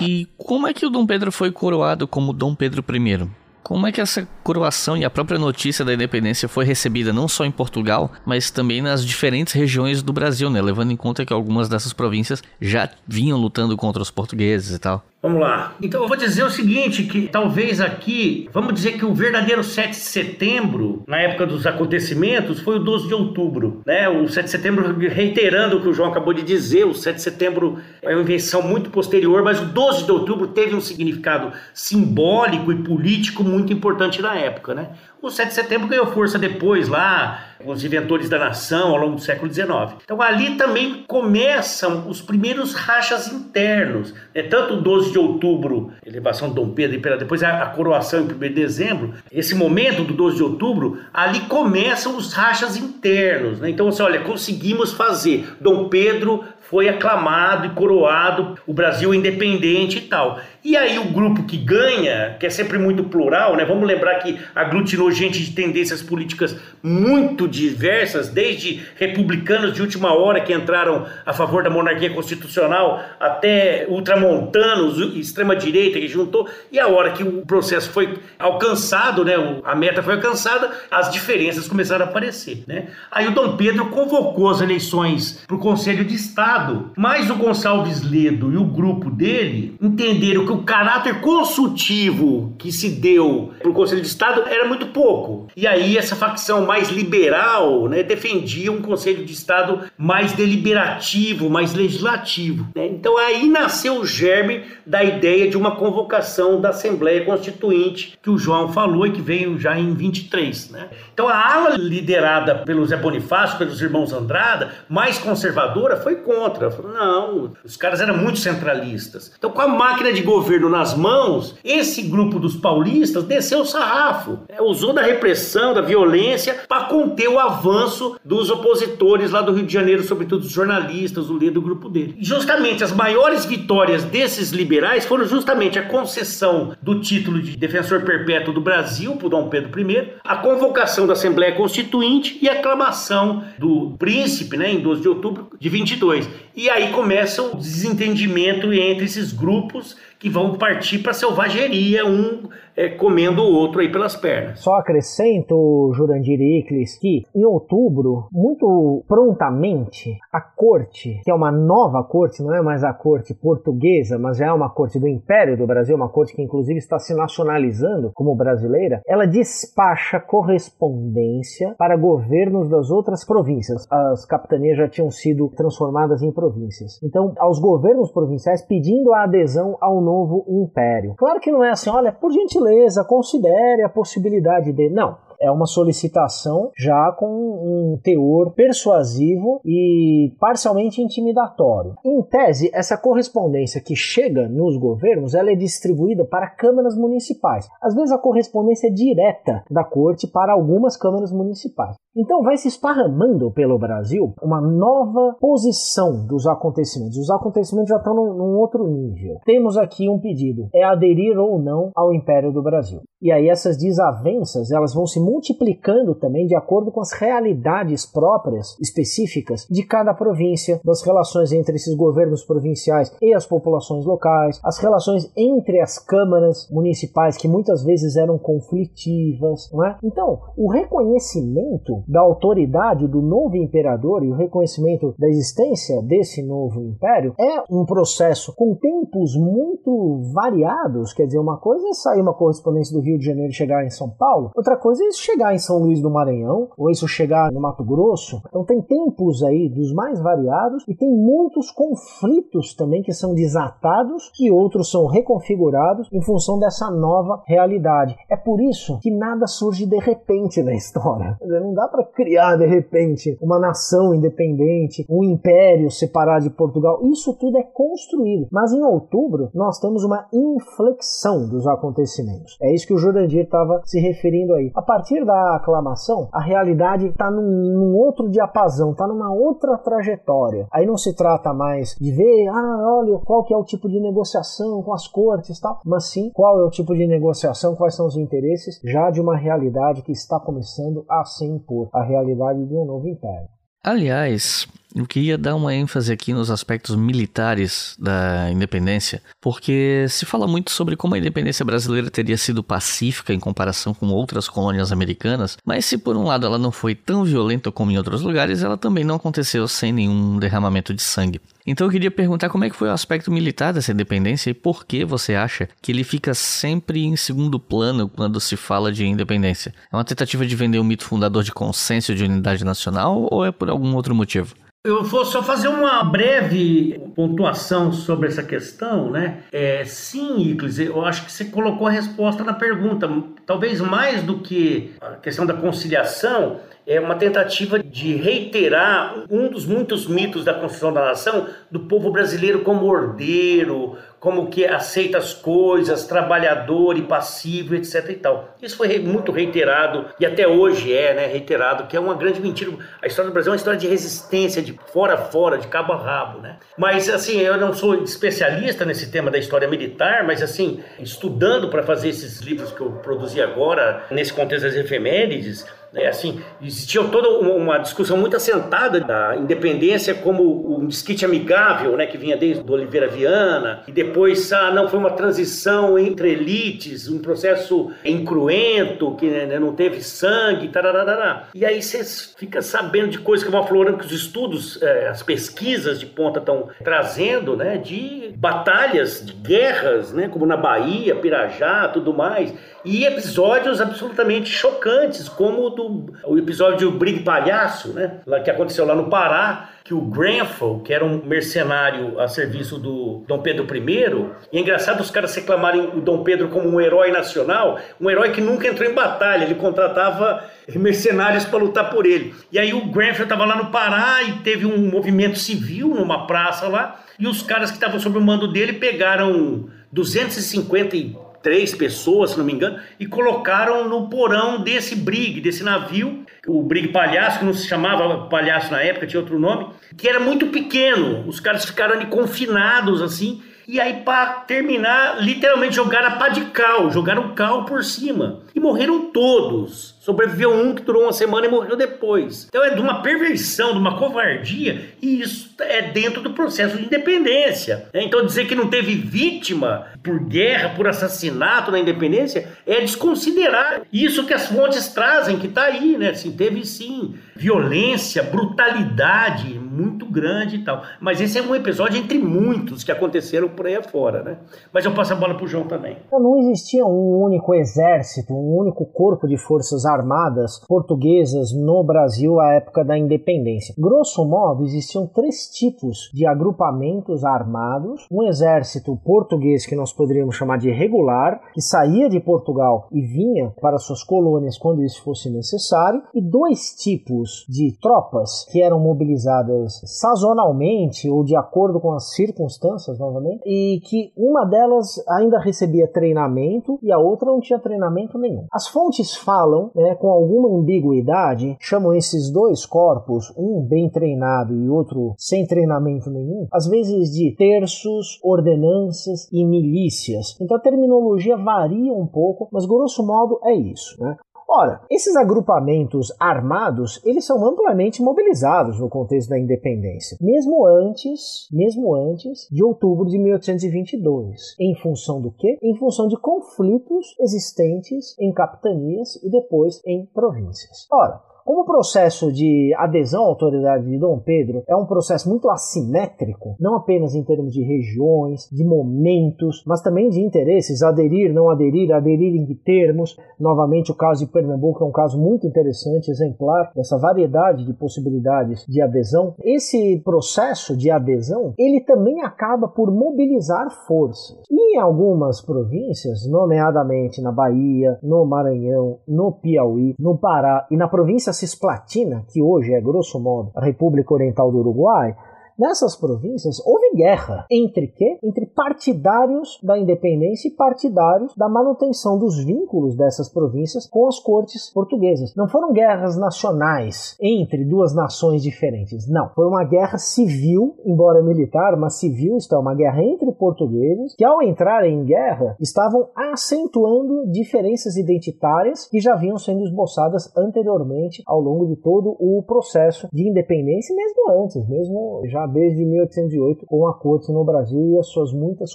E como é que o Dom Pedro foi coroado como Dom Pedro I? Como é que essa coroação e a própria notícia da independência foi recebida não só em Portugal, mas também nas diferentes regiões do Brasil, né? Levando em conta que algumas dessas províncias já vinham lutando contra os portugueses e tal. Vamos lá. Então eu vou dizer o seguinte, que talvez aqui, vamos dizer que o verdadeiro 7 de setembro, na época dos acontecimentos, foi o 12 de outubro, né? O 7 de setembro, reiterando o que o João acabou de dizer, o 7 de setembro é uma invenção muito posterior, mas o 12 de outubro teve um significado simbólico e político muito importante na época, né? O 7 de setembro ganhou força depois lá, os inventores da nação ao longo do século XIX. Então ali também começam os primeiros rachas internos. Né? Tanto o 12 de outubro, elevação de Dom Pedro, depois a, coroação em 1 de dezembro, esse momento do 12 de outubro, ali começam os rachas internos. Né? Então, você olha, conseguimos fazer Dom Pedro foi aclamado e coroado o Brasil independente e tal. E aí o grupo que ganha, que é sempre muito plural, né? Vamos lembrar que aglutinou gente de tendências políticas muito diversas, desde republicanos de última hora que entraram a favor da monarquia constitucional, até ultramontanos, extrema direita que juntou. E a hora que o processo foi alcançado, né? A meta foi alcançada, as diferenças começaram a aparecer, né? Aí o Dom Pedro convocou as eleições para o Conselho de Estado, mas o Gonçalo Alves Ledo e o grupo dele entenderam que o caráter consultivo que se deu para o Conselho de Estado era muito pouco. E aí essa facção mais liberal né, defendia um Conselho de Estado mais deliberativo, mais legislativo. Né? Então aí nasceu o germe da ideia de uma convocação da Assembleia Constituinte que o João falou e que veio já em 23. Né? Então a ala liderada pelo Zé Bonifácio, pelos irmãos Andrada, mais conservadora, foi contra. Falou, não, os caras eram muito centralistas. Então com a máquina de governo nas mãos, esse grupo dos paulistas desceu o sarrafo, né? usou da repressão, da violência para conter o avanço dos opositores lá do Rio de Janeiro, sobretudo os jornalistas, o líder do grupo dele. E justamente as maiores vitórias desses liberais foram justamente a concessão do título de defensor perpétuo do Brasil por Dom Pedro I, a convocação da Assembleia Constituinte e a aclamação do príncipe, né, em 12 de outubro de 22. E aí começa o desentendimento entre esses grupos que vão partir para selvageria, um é, comendo o outro aí pelas pernas. Só acrescento, Jurandir Iclis, que em outubro, muito prontamente, a corte, que é uma nova corte, não é mais a corte portuguesa, mas já é uma corte do Império do Brasil, uma corte que inclusive está se nacionalizando como brasileira, ela despacha correspondência para governos das outras províncias. As capitanias já tinham sido transformadas em províncias. Então, aos governos provinciais pedindo a adesão ao novo novo império. Claro que não é assim, olha, por gentileza, considere a possibilidade de. Não é uma solicitação já com um teor persuasivo e parcialmente intimidatório. Em tese, essa correspondência que chega nos governos, ela é distribuída para câmaras municipais. Às vezes a correspondência é direta da corte para algumas câmaras municipais. Então vai se esparramando pelo Brasil uma nova posição dos acontecimentos. Os acontecimentos já estão num, num outro nível. Temos aqui um pedido: é aderir ou não ao Império do Brasil. E aí essas desavenças elas vão se multiplicando também de acordo com as realidades próprias, específicas de cada província, das relações entre esses governos provinciais e as populações locais, as relações entre as câmaras municipais que muitas vezes eram conflitivas, não é? Então, o reconhecimento da autoridade do novo imperador e o reconhecimento da existência desse novo império é um processo com tempos muito variados, quer dizer, uma coisa é sair uma correspondência do Rio de Janeiro e chegar em São Paulo, outra coisa é chegar em São Luís do Maranhão, ou isso chegar no Mato Grosso. Então tem tempos aí dos mais variados e tem muitos conflitos também que são desatados e outros são reconfigurados em função dessa nova realidade. É por isso que nada surge de repente na história. Não dá para criar de repente uma nação independente, um império separado de Portugal. Isso tudo é construído. Mas em outubro nós temos uma inflexão dos acontecimentos. É isso que o Jurandir estava se referindo aí. A partir da aclamação, a realidade está num, num, outro diapasão, está numa outra trajetória. Aí não se trata mais de ver, ah, olha, qual que é o tipo de negociação com as cortes tal, mas sim qual é o tipo de negociação, quais são os interesses já de uma realidade que está começando a se impor, a realidade de um novo império. Aliás, eu queria dar uma ênfase aqui nos aspectos militares da independência, porque se fala muito sobre como a independência brasileira teria sido pacífica em comparação com outras colônias americanas, mas se por um lado ela não foi tão violenta como em outros lugares, ela também não aconteceu sem nenhum derramamento de sangue. Então eu queria perguntar como é que foi o aspecto militar dessa independência e por que você acha que ele fica sempre em segundo plano quando se fala de independência? É uma tentativa de vender o mito fundador de consenso de unidade nacional ou é por algum outro motivo? Eu vou só fazer uma breve pontuação sobre essa questão, né? É, sim, Iclis, eu acho que você colocou a resposta na pergunta. Talvez mais do que a questão da conciliação, é uma tentativa de reiterar um dos muitos mitos da construção da nação do povo brasileiro como ordeiro, como que aceita as coisas, trabalhador e passivo, etc e tal. Isso foi muito reiterado e até hoje é, né, reiterado, que é uma grande mentira. A história do Brasil é uma história de resistência, de fora a fora, de cabo a rabo, né? Mas assim, eu não sou especialista nesse tema da história militar, mas assim, estudando para fazer esses livros que eu produzi agora, nesse contexto das efemérides, É assim, existia toda uma discussão muito assentada da independência como um disquite amigável, né, que vinha desde do Oliveira Viana, e depois ah, não foi uma transição entre elites, um processo incruento, que né, não teve sangue, tararará. E aí você fica sabendo de coisas que vão aflorando que os estudos, eh, as pesquisas de ponta estão trazendo, né, de batalhas, de guerras, né, como na Bahia, Pirajá, tudo mais, e episódios absolutamente chocantes, como o, do, o episódio do Brigue Palhaço, né? que aconteceu lá no Pará, que o Grenfell, que era um mercenário a serviço do Dom Pedro I, e é engraçado os caras reclamarem o Dom Pedro como um herói nacional, um herói que nunca entrou em batalha, ele contratava mercenários para lutar por ele. E aí o Grenfell estava lá no Pará e teve um movimento civil numa praça lá, e os caras que estavam sob o mando dele pegaram 250 três pessoas, se não me engano, e colocaram no porão desse brig, desse navio, o brig palhaço, que não se chamava palhaço na época, tinha outro nome, que era muito pequeno. Os caras ficaram ali confinados assim, e aí para terminar, literalmente jogaram a pá de cal, jogaram cal por cima. E morreram todos. Sobreviveu um que durou uma semana e morreu depois. Então é de uma perversão, de uma covardia, e isso é dentro do processo de independência. Né? Então dizer que não teve vítima por guerra, por assassinato na independência, é desconsiderar isso que as fontes trazem, que está aí, né? Assim, teve sim violência, brutalidade muito grande e tal. Mas esse é um episódio entre muitos que aconteceram por aí afora, né? Mas eu passo a bola pro João também. Então, não existia um único exército, um único corpo de forças armadas portuguesas no Brasil à época da independência. Grosso modo, existiam três tipos de agrupamentos armados: um exército português que nós poderíamos chamar de regular, que saía de Portugal e vinha para suas colônias quando isso fosse necessário, e dois tipos de tropas que eram mobilizadas sazonalmente ou de acordo com as circunstâncias, novamente, e que uma delas ainda recebia treinamento e a outra não tinha treinamento nenhum. As fontes falam né, com alguma ambiguidade, chamam esses dois corpos, um bem treinado e outro sem treinamento nenhum, às vezes de terços, ordenanças e milícias. Então a terminologia varia um pouco, mas grosso modo é isso. Né? Ora, esses agrupamentos armados, eles são amplamente mobilizados no contexto da independência, mesmo antes, mesmo antes de outubro de 1822. Em função do quê? Em função de conflitos existentes em capitanias e depois em províncias. Ora, como o processo de adesão à autoridade de Dom Pedro é um processo muito assimétrico, não apenas em termos de regiões, de momentos, mas também de interesses, aderir, não aderir, aderir em que termos. Novamente, o caso de Pernambuco é um caso muito interessante, exemplar dessa variedade de possibilidades de adesão. Esse processo de adesão, ele também acaba por mobilizar forças. E em algumas províncias, nomeadamente na Bahia, no Maranhão, no Piauí, no Pará e na província Cisplatina, que hoje é grosso modo a República Oriental do Uruguai, Nessas províncias houve guerra entre quê? Entre partidários da independência e partidários da manutenção dos vínculos dessas províncias com as cortes portuguesas. Não foram guerras nacionais entre duas nações diferentes, não. Foi uma guerra civil, embora militar, mas civil, isto é, uma guerra entre portugueses que, ao entrarem em guerra, estavam acentuando diferenças identitárias que já vinham sendo esboçadas anteriormente ao longo de todo o processo de independência, mesmo antes, mesmo já desde 1808 com a corte no Brasil e as suas muitas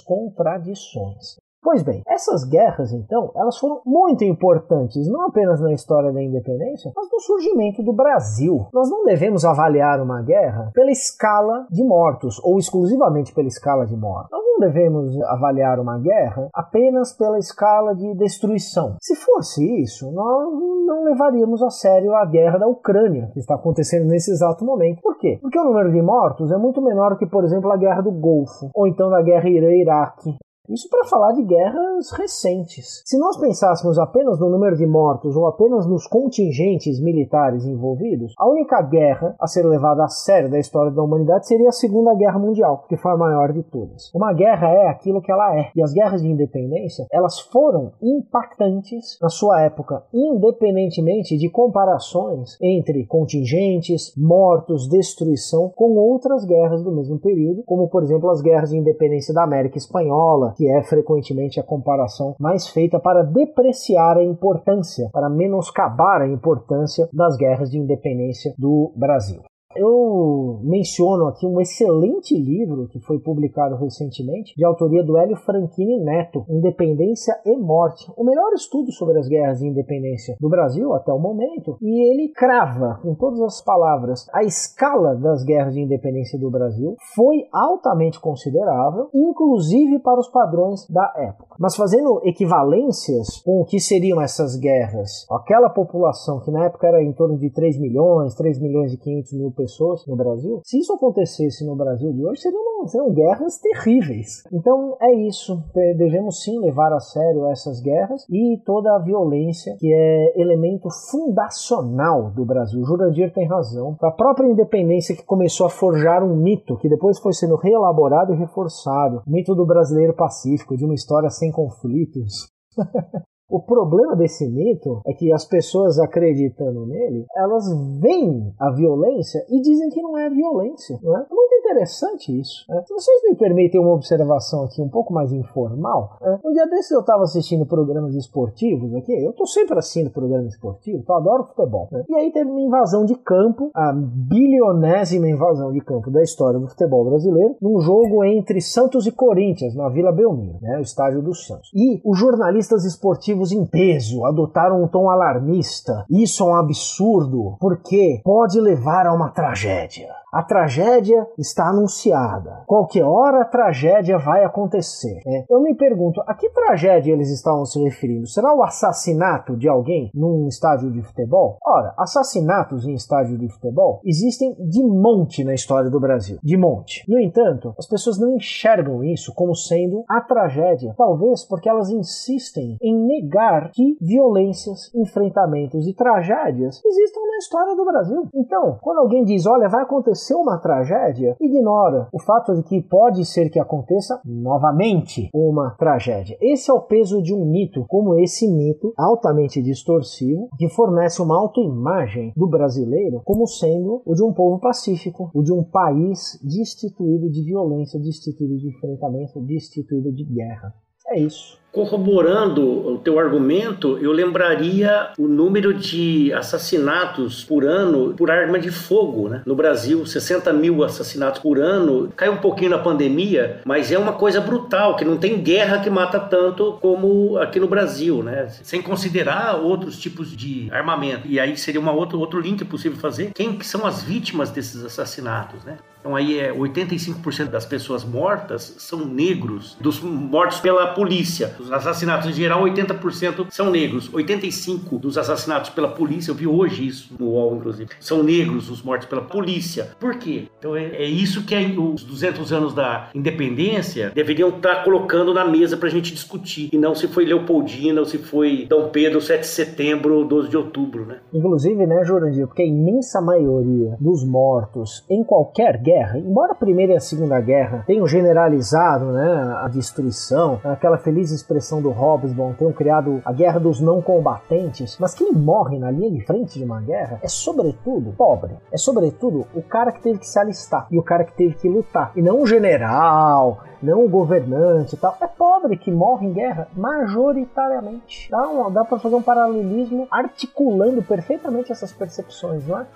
contradições. Pois bem, essas guerras, então, elas foram muito importantes, não apenas na história da independência, mas no surgimento do Brasil. Nós não devemos avaliar uma guerra pela escala de mortos, ou exclusivamente pela escala de mortos. Não devemos avaliar uma guerra apenas pela escala de destruição. Se fosse isso, nós não levaríamos a sério a guerra da Ucrânia, que está acontecendo nesse exato momento. Por quê? Porque o número de mortos é muito menor que, por exemplo, a guerra do Golfo, ou então a guerra Irã-Iraque, isso para falar de guerras recentes. Se nós pensássemos apenas no número de mortos ou apenas nos contingentes militares envolvidos, a única guerra a ser levada a sério da história da humanidade seria a Segunda Guerra Mundial, que foi a maior de todas. Uma guerra é aquilo que ela é, e as guerras de independência, elas foram impactantes na sua época, independentemente de comparações entre contingentes, mortos, destruição com outras guerras do mesmo período, como por exemplo as guerras de independência da América Espanhola, que é frequentemente a comparação mais feita para depreciar a importância, para menoscabar a importância das guerras de independência do Brasil. Eu menciono aqui um excelente livro que foi publicado recentemente, de autoria do Hélio Franchini Neto, Independência e Morte, o melhor estudo sobre as guerras de independência do Brasil até o momento, e ele crava com todas as palavras a escala das guerras de independência do Brasil foi altamente considerável, inclusive para os padrões da época. Mas fazendo equivalências com o que seriam essas guerras, aquela população que na época era em torno de 3 milhões, 3 milhões e 500 mil pessoas no Brasil, se isso acontecesse no Brasil de hoje, seriam, seriam guerras terríveis. Então é isso. Devemos sim levar a sério essas guerras e toda a violência que é elemento fundacional do Brasil. O Jurandir tem razão. A própria independência que começou a forjar um mito que depois foi sendo reelaborado e reforçado. O mito do brasileiro pacífico, de uma história sem conflitos. O problema desse mito é que as pessoas acreditando nele, elas veem a violência e dizem que não é violência. Não é? muito interessante isso. Né? Se vocês me permitem uma observação aqui um pouco mais informal, né? um dia desses eu estava assistindo programas esportivos aqui, eu estou sempre assistindo programas esportivos, eu adoro futebol. Né? E aí teve uma invasão de campo, a bilionésima invasão de campo da história do futebol brasileiro, num jogo entre Santos e Corinthians, na Vila Belmiro, né? o estádio do Santos. E os jornalistas esportivos em peso adotaram um tom alarmista. Isso é um absurdo, porque pode levar a uma tragédia. A tragédia está anunciada. Qualquer hora a tragédia vai acontecer. É. Eu me pergunto, a que tragédia eles estavam se referindo? Será o assassinato de alguém num estádio de futebol? Ora, assassinatos em estádio de futebol existem de monte na história do Brasil. De monte. No entanto, as pessoas não enxergam isso como sendo a tragédia. Talvez porque elas insistem em negar que violências, enfrentamentos e tragédias existam na história do Brasil. Então, quando alguém diz, olha, vai acontecer aconteceu uma tragédia, ignora o fato de que pode ser que aconteça novamente uma tragédia. Esse é o peso de um mito, como esse mito altamente distorsivo, que fornece uma autoimagem do brasileiro como sendo o de um povo pacífico, o de um país destituído de violência, destituído de enfrentamento, destituído de guerra. É isso. Corroborando o teu argumento, eu lembraria o número de assassinatos por ano por arma de fogo né? no Brasil, 60 mil assassinatos por ano. Cai um pouquinho na pandemia, mas é uma coisa brutal, que não tem guerra que mata tanto como aqui no Brasil, né? sem considerar outros tipos de armamento. E aí seria uma outra, outro link possível fazer. Quem que são as vítimas desses assassinatos? Né? Então aí é 85% das pessoas mortas são negros, dos mortos pela polícia. Os assassinatos em geral, 80% são negros. 85% dos assassinatos pela polícia, eu vi hoje isso no UOL, inclusive, são negros os mortos pela polícia. Por quê? Então é, é isso que é, os 200 anos da independência deveriam estar colocando na mesa para a gente discutir. E não se foi Leopoldina ou se foi Dom Pedro, 7 de setembro ou 12 de outubro, né? Inclusive, né, Jurandir, porque a imensa maioria dos mortos em qualquer guerra, embora a Primeira e a Segunda Guerra tenham generalizado né, a destruição, aquela feliz expressão do Hobsbawm, tenham criado a guerra dos não combatentes, mas quem morre na linha de frente de uma guerra é sobretudo pobre, é sobretudo o cara que teve que se alistar e o cara que teve que lutar, e não o general, não o governante e tal. É pobre que morre em guerra majoritariamente. Dá, dá para fazer um paralelismo articulando perfeitamente essas percepções, não é?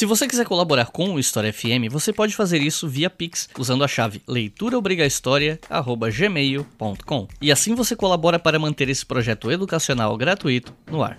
Se você quiser colaborar com o História FM, você pode fazer isso via Pix, usando a chave leituraobrigahistoria@gmail.com. E assim você colabora para manter esse projeto educacional gratuito no ar.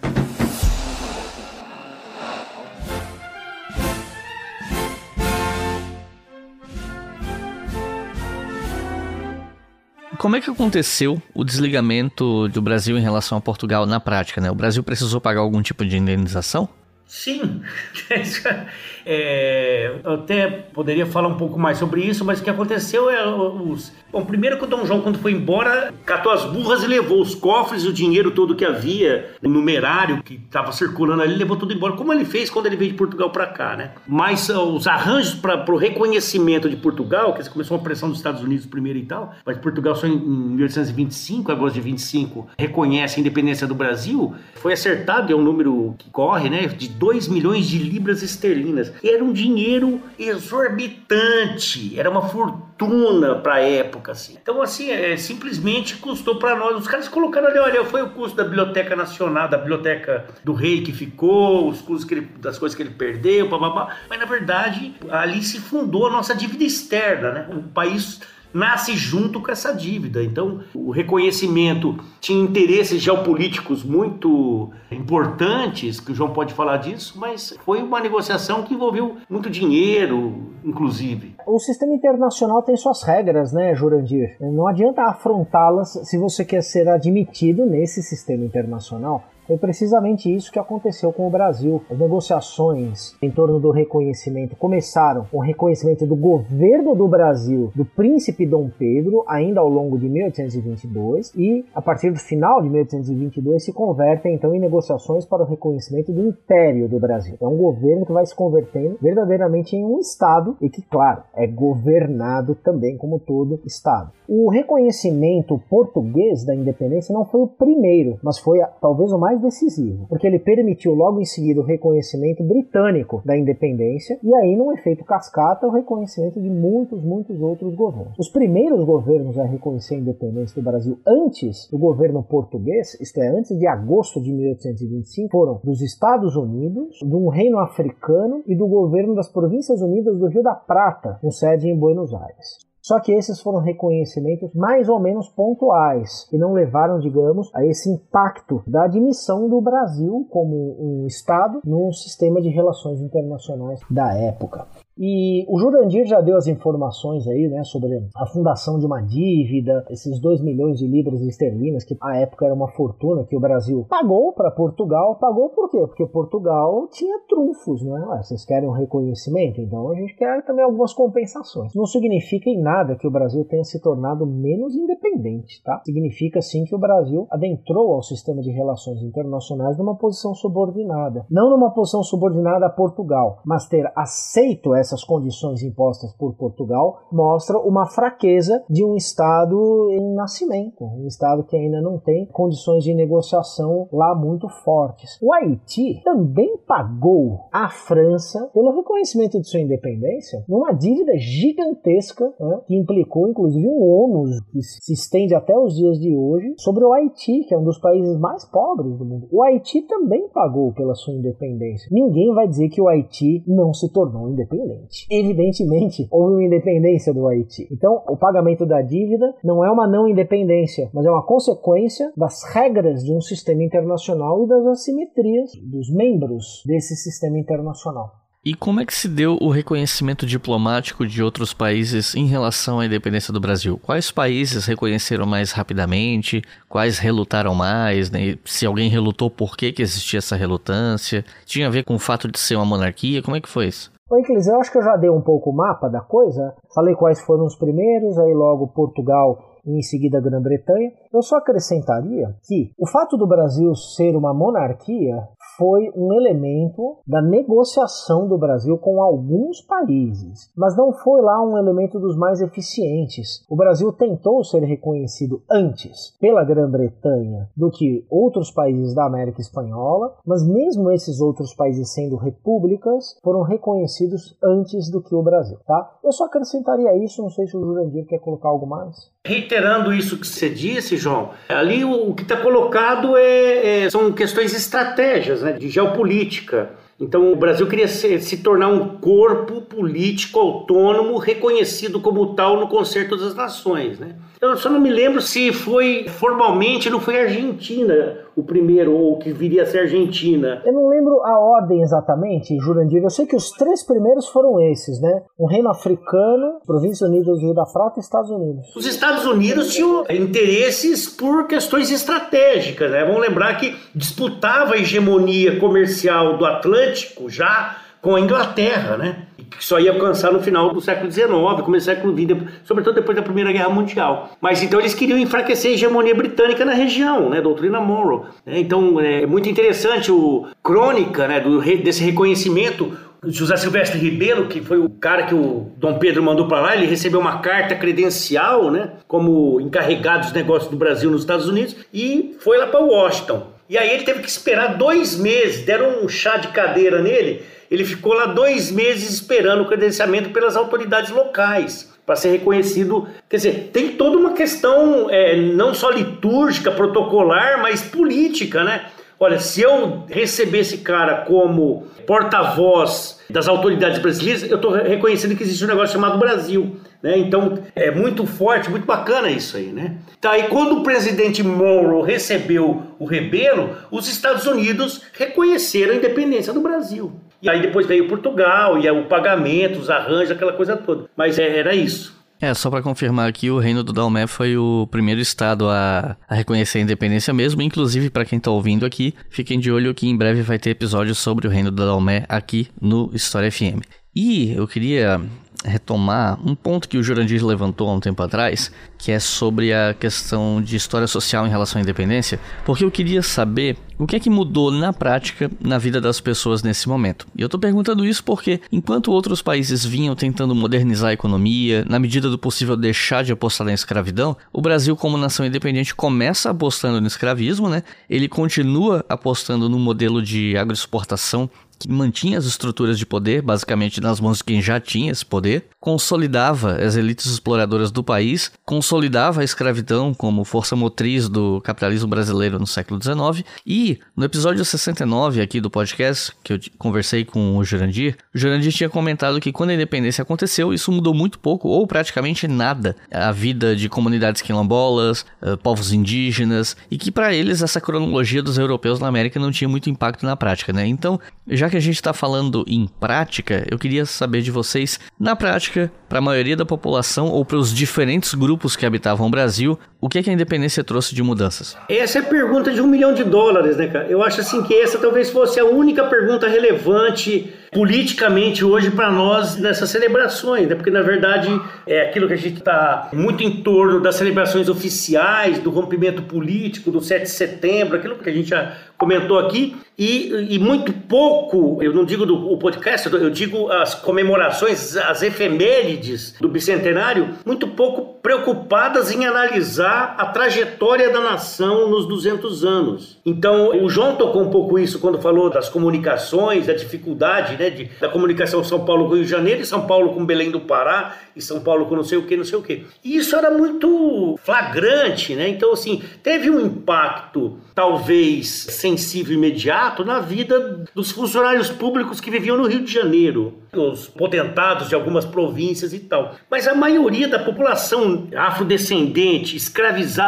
Como é que aconteceu o desligamento do Brasil em relação a Portugal na prática? Né? O Brasil precisou pagar algum tipo de indenização? Sim, é, eu até poderia falar um pouco mais sobre isso, mas o que aconteceu é os. Bom, primeiro que o Dom João, quando foi embora, catou as burras e levou os cofres o dinheiro todo que havia, o numerário que estava circulando ali, levou tudo embora, como ele fez quando ele veio de Portugal para cá, né? Mas os arranjos para o reconhecimento de Portugal, que começou uma pressão dos Estados Unidos primeiro e tal, mas Portugal só em 1825, agosto de 25, reconhece a independência do Brasil, foi acertado, é um número que corre, né? De 2 milhões de libras esterlinas. Era um dinheiro exorbitante, era uma fortuna para a época, assim. Então, assim, é, simplesmente custou para nós. Os caras colocaram ali, olha, foi o custo da Biblioteca Nacional, da Biblioteca do Rei que ficou, os custos que ele, das coisas que ele perdeu, babá. Mas, na verdade, ali se fundou a nossa dívida externa, né? O país nasce junto com essa dívida. Então, o reconhecimento tinha interesses geopolíticos muito importantes, que o João pode falar disso, mas foi uma negociação que envolveu muito dinheiro, inclusive. O sistema internacional tem suas regras, né, Jurandir? Não adianta afrontá-las se você quer ser admitido nesse sistema internacional. Foi precisamente isso que aconteceu com o Brasil. As negociações em torno do reconhecimento começaram com o reconhecimento do governo do Brasil do príncipe Dom Pedro, ainda ao longo de 1822, e a partir do final de 1822 se convertem então em negociações para o reconhecimento do Império do Brasil. É um governo que vai se convertendo verdadeiramente em um Estado e que, claro, é governado também como todo Estado. O reconhecimento português da independência não foi o primeiro, mas foi talvez o mais decisivo, porque ele permitiu logo em seguida o reconhecimento britânico da independência e aí, num efeito cascata, o reconhecimento de muitos, muitos outros governos. Os primeiros governos a reconhecer a independência do Brasil antes do governo português, isto é, antes de agosto de 1825, foram dos Estados Unidos, do Reino Africano e do governo das Províncias Unidas do Rio da Prata, com sede em Buenos Aires. Só que esses foram reconhecimentos mais ou menos pontuais, que não levaram, digamos, a esse impacto da admissão do Brasil como um Estado no sistema de relações internacionais da época. E o Jurandir já deu as informações aí, né, sobre a fundação de uma dívida, esses 2 milhões de libras esterlinas, que à época era uma fortuna que o Brasil pagou para Portugal. Pagou por quê? Porque Portugal tinha trunfos, né? Vocês querem um reconhecimento? Então a gente quer também algumas compensações. Não significa em nada que o Brasil tenha se tornado menos independente, tá? Significa sim que o Brasil adentrou ao sistema de relações internacionais numa posição subordinada. Não numa posição subordinada a Portugal, mas ter aceito essas condições impostas por Portugal mostra uma fraqueza de um Estado em nascimento, um Estado que ainda não tem condições de negociação lá muito fortes. O Haiti também pagou à França pelo reconhecimento de sua independência numa dívida gigantesca né, que implicou inclusive um ônus que se estende até os dias de hoje sobre o Haiti, que é um dos países mais pobres do mundo. O Haiti também pagou pela sua independência. Ninguém vai dizer que o Haiti não se tornou independente independente. Evidentemente, houve uma independência do Haiti. Então, o pagamento da dívida não é uma não independência, mas é uma consequência das regras de um sistema internacional e das assimetrias dos membros desse sistema internacional. E como é que se deu o reconhecimento diplomático de outros países em relação à independência do Brasil? Quais países reconheceram mais rapidamente? Quais relutaram mais? Né? Se alguém relutou, por que, que existia essa relutância? Tinha a ver com o fato de ser uma monarquia? Como é que foi isso? Ô, Iclis, eu acho que eu já dei um pouco o mapa da coisa. Falei quais foram os primeiros, aí logo Portugal e em seguida Grã-Bretanha. Eu só acrescentaria que o fato do Brasil ser uma monarquia foi um elemento da negociação do Brasil com alguns países, mas não foi lá um elemento dos mais eficientes. O Brasil tentou ser reconhecido antes pela Grã-Bretanha do que outros países da América Espanhola, mas mesmo esses outros países sendo repúblicas foram reconhecidos antes do que o Brasil, tá? Eu só acrescentaria isso, não sei se o Jurandir quer colocar algo mais. Reiterando isso que você disse, João, ali o que está colocado é, é, são questões estratégias, né, de geopolítica. Então, o Brasil queria se, se, tornar um corpo político autônomo reconhecido como tal no Concerto das Nações. Né? Eu só não me lembro se foi formalmente, não foi Argentina o primeiro, ou que viria a ser Argentina. Eu não lembro a ordem exatamente, Jurandir. Eu sei que os três primeiros foram esses, né? O Reino Africano, Províncias Unidas do Rio da Prata e Estados Unidos. Os Estados Unidos tinham interesses por questões estratégicas, né? Vamos lembrar que disputava a hegemonia comercial do Atlântico já com a Inglaterra, né? Que só ia alcançar no final do século XIX, começo do século XX, sobretudo depois da Primeira Guerra Mundial. Mas então eles queriam enfraquecer a hegemonia britânica na região, né? Doutrina Monroe. Né? Então é muito interessante o crônica, né? Do, desse reconhecimento José Silvestre Ribeiro, que foi o cara que o Dom Pedro mandou para lá, ele recebeu uma carta credencial, né, como encarregado dos negócios do Brasil nos Estados Unidos e foi lá para Washington. E aí ele teve que esperar dois meses, deram um chá de cadeira nele ele ficou lá dois meses esperando o credenciamento pelas autoridades locais para ser reconhecido. Quer dizer, tem toda uma questão é, não só litúrgica, protocolar, mas política, né? Olha, se eu receber esse cara como porta-voz das autoridades brasileiras, eu estou reconhecendo que existe um negócio chamado Brasil. Né? Então é muito forte, muito bacana isso aí. Né? Tá, e quando o presidente Monroe recebeu o Rebelo, os Estados Unidos reconheceram a independência do Brasil. E aí depois veio Portugal, e o pagamento, os arranjos, aquela coisa toda. Mas é, era isso. É, só para confirmar aqui, o Reino do Dalmé foi o primeiro estado a, a reconhecer a independência mesmo. Inclusive, para quem tá ouvindo aqui, fiquem de olho que em breve vai ter episódio sobre o Reino do Dalmé aqui no História FM. E eu queria retomar um ponto que o Jurandir levantou há um tempo atrás, que é sobre a questão de história social em relação à independência, porque eu queria saber o que é que mudou na prática na vida das pessoas nesse momento. E eu estou perguntando isso porque, enquanto outros países vinham tentando modernizar a economia, na medida do possível deixar de apostar na escravidão, o Brasil, como nação independente, começa apostando no escravismo, né? Ele continua apostando no modelo de agroexportação que mantinha as estruturas de poder, basicamente nas mãos de quem já tinha esse poder, consolidava as elites exploradoras do país, consolidava a escravidão como força motriz do capitalismo brasileiro no século XIX. E no episódio 69 aqui do podcast, que eu conversei com o Jurandir, o Jurandir tinha comentado que quando a independência aconteceu, isso mudou muito pouco ou praticamente nada a vida de comunidades quilombolas, uh, povos indígenas, e que para eles essa cronologia dos europeus na América não tinha muito impacto na prática, né? Então, já que a gente está falando em prática, eu queria saber de vocês, na prática, para a maioria da população ou para os diferentes grupos que habitavam o Brasil, o que, que a independência trouxe de mudanças? Essa é a pergunta de um milhão de dólares, né, cara? Eu acho assim que essa talvez fosse a única pergunta relevante politicamente hoje para nós nessas celebrações, né? Porque na verdade é aquilo que a gente está muito em torno das celebrações oficiais, do rompimento político, do 7 de setembro, aquilo que a gente já comentou aqui, e, e muito pouco, eu não digo do podcast, eu digo as comemorações, as efemérides do bicentenário, muito pouco preocupadas em analisar a trajetória da nação nos 200 anos. Então, o João tocou um pouco isso quando falou das comunicações, da dificuldade né, de, da comunicação São Paulo com Rio de Janeiro e São Paulo com Belém do Pará e São Paulo com não sei o que, não sei o que. E isso era muito flagrante, né? Então, assim, teve um impacto talvez sensível imediato na vida dos funcionários públicos que viviam no Rio de Janeiro, os potentados de algumas províncias e tal. Mas a maioria da população afrodescendente, escravizada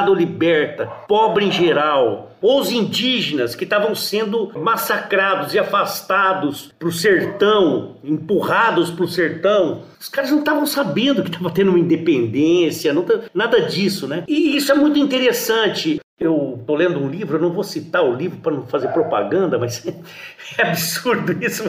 ou liberta, pobre em geral, os indígenas que estavam sendo massacrados e afastados para o sertão, empurrados para o sertão, os caras não estavam sabendo que estava tendo uma independência, não, nada disso, né? E isso é muito interessante. Eu estou lendo um livro, eu não vou citar o livro para não fazer propaganda, mas é absurdo isso.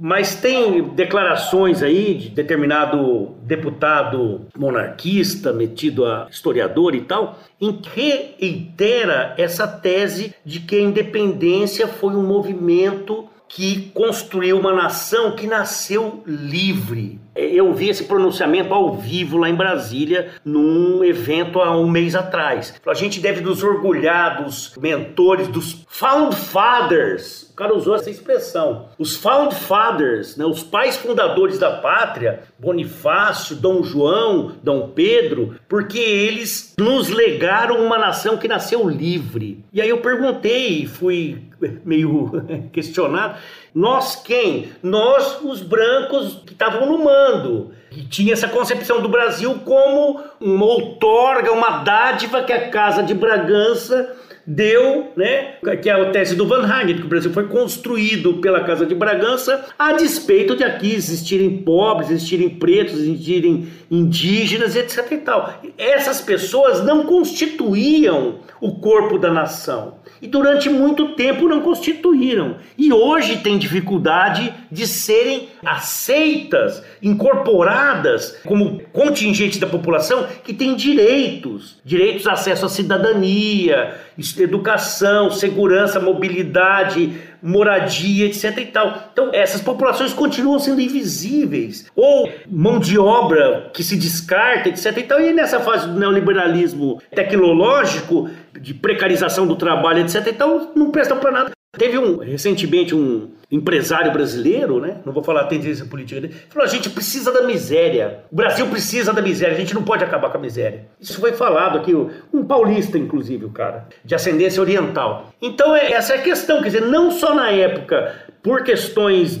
Mas tem declarações aí de determinado deputado monarquista, metido a historiador e tal, em que reitera essa tese de que a independência foi um movimento que construiu uma nação que nasceu livre. Eu vi esse pronunciamento ao vivo lá em Brasília, num evento há um mês atrás. A gente deve nos orgulhar dos mentores, dos Found Fathers. O cara usou essa expressão. Os Found Fathers, né, os pais fundadores da pátria, Bonifácio, Dom João, Dom Pedro, porque eles nos legaram uma nação que nasceu livre. E aí eu perguntei, fui meio questionado. Nós quem? Nós, os brancos que estavam no mando, tinha essa concepção do Brasil como uma outorga, uma dádiva que a Casa de Bragança deu, né, que é a tese do Van Hagen, que o Brasil foi construído pela Casa de Bragança a despeito de aqui existirem pobres, existirem pretos, existirem indígenas, etc e tal. Essas pessoas não constituíam o corpo da nação e durante muito tempo não constituíram. E hoje tem dificuldade de serem aceitas, incorporadas como contingente da população que tem direitos, direitos a acesso à cidadania, educação, segurança, mobilidade, moradia, etc e tal. Então, essas populações continuam sendo invisíveis. Ou mão de obra que se descarta, etc e tal. E nessa fase do neoliberalismo tecnológico, de precarização do trabalho, etc e tal, não prestam para nada. Teve um recentemente um empresário brasileiro, né? Não vou falar a tendência política dele, falou: a gente precisa da miséria. O Brasil precisa da miséria, a gente não pode acabar com a miséria. Isso foi falado aqui, um paulista, inclusive, o cara, de ascendência oriental. Então, é, essa é a questão, quer dizer, não só na época, por questões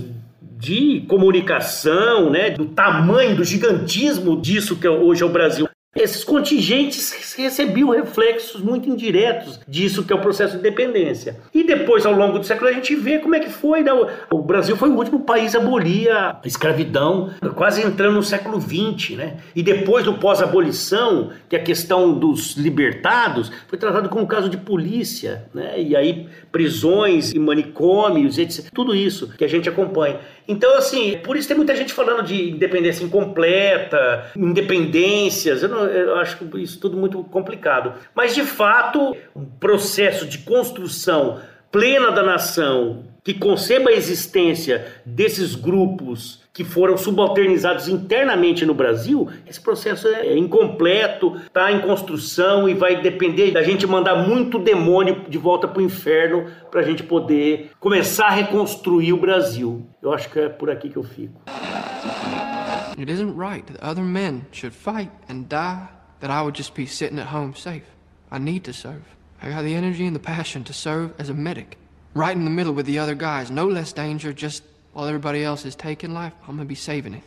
de comunicação, né, do tamanho, do gigantismo disso que é hoje é o Brasil, esses contingentes recebiam reflexos muito indiretos disso que é o processo de independência. E depois, ao longo do século, a gente vê como é que foi. Né? O Brasil foi o último país a abolir a escravidão, quase entrando no século XX. Né? E depois do pós-abolição, que a questão dos libertados foi tratado como um caso de polícia. Né? E aí, prisões e manicômios, etc. Tudo isso que a gente acompanha. Então, assim, por isso tem muita gente falando de independência incompleta, independências. Eu, não, eu acho isso tudo muito complicado. Mas, de fato, um processo de construção plena da nação que conceba a existência desses grupos que foram subalternizados internamente no Brasil, esse processo é incompleto, está em construção e vai depender da gente mandar muito demônio de volta para o inferno para a gente poder começar a reconstruir o Brasil. Eu acho que é por aqui que eu fico. It isn't right that other men should fight and die, that I would just be sitting at home safe. I need to serve. I got the energy and the passion to serve as a medic, right in the middle with the other guys. No less danger, just while everybody else is taking life, I'm gonna be saving it.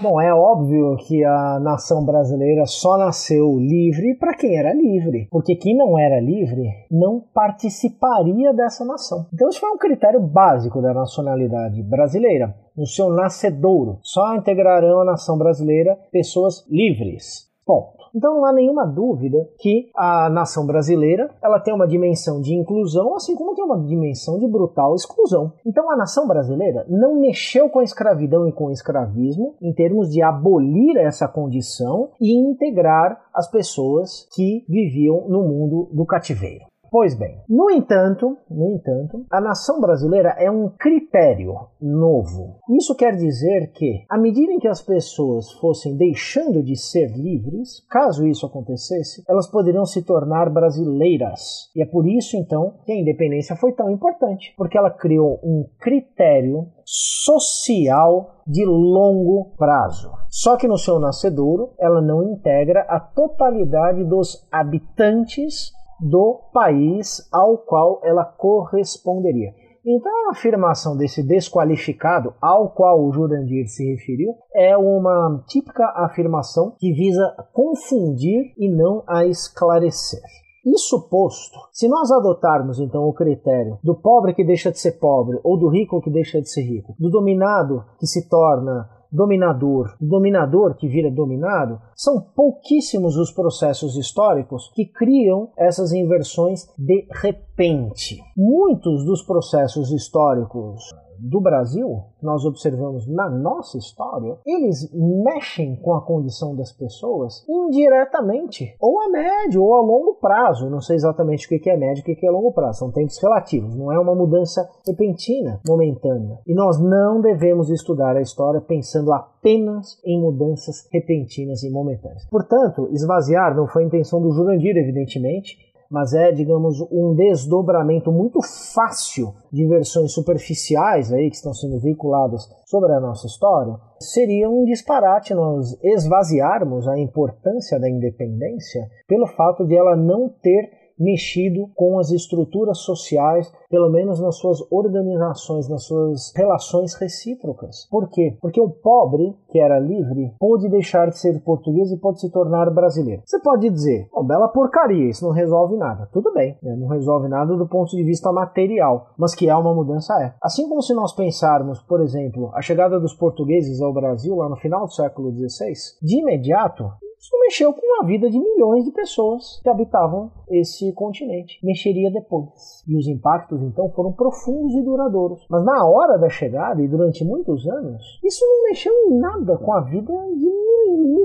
Bom, é óbvio que a nação brasileira só nasceu livre para quem era livre, porque quem não era livre não participaria dessa nação. Então, isso foi um critério básico da nacionalidade brasileira. No seu nascedouro, só integrarão a nação brasileira pessoas livres. Bom, então não há nenhuma dúvida que a nação brasileira ela tem uma dimensão de inclusão, assim como tem uma dimensão de brutal exclusão. Então a nação brasileira não mexeu com a escravidão e com o escravismo em termos de abolir essa condição e integrar as pessoas que viviam no mundo do cativeiro. Pois bem, no entanto, no entanto, a nação brasileira é um critério novo. Isso quer dizer que, à medida em que as pessoas fossem deixando de ser livres, caso isso acontecesse, elas poderiam se tornar brasileiras. E é por isso então que a independência foi tão importante, porque ela criou um critério social de longo prazo. Só que no seu nascedouro, ela não integra a totalidade dos habitantes do país ao qual ela corresponderia. Então, a afirmação desse desqualificado, ao qual o Jurandir se referiu, é uma típica afirmação que visa confundir e não a esclarecer. Isso posto, se nós adotarmos então o critério do pobre que deixa de ser pobre ou do rico que deixa de ser rico, do dominado que se torna dominador dominador que vira dominado, são pouquíssimos os processos históricos que criam essas inversões de repente. Muitos dos processos históricos do Brasil, nós observamos na nossa história, eles mexem com a condição das pessoas indiretamente, ou a médio ou a longo prazo. Não sei exatamente o que é médio e o que é longo prazo, são tempos relativos, não é uma mudança repentina, momentânea. E nós não devemos estudar a história pensando apenas em mudanças repentinas e momentâneas. Portanto, esvaziar não foi a intenção do Jurandir, evidentemente, mas é, digamos, um desdobramento muito fácil de versões superficiais aí que estão sendo veiculadas sobre a nossa história, seria um disparate nós esvaziarmos a importância da independência pelo fato de ela não ter mexido com as estruturas sociais, pelo menos nas suas organizações, nas suas relações recíprocas. Por quê? Porque o pobre, que era livre, pôde deixar de ser português e pode se tornar brasileiro. Você pode dizer, oh, bela porcaria, isso não resolve nada. Tudo bem, né? não resolve nada do ponto de vista material, mas que há uma mudança é. Assim como se nós pensarmos, por exemplo, a chegada dos portugueses ao Brasil lá no final do século XVI, de imediato isso mexeu com a vida de milhões de pessoas que habitavam esse continente. Mexeria depois. E os impactos, então, foram profundos e duradouros. Mas na hora da chegada e durante muitos anos, isso não mexeu em nada com a vida de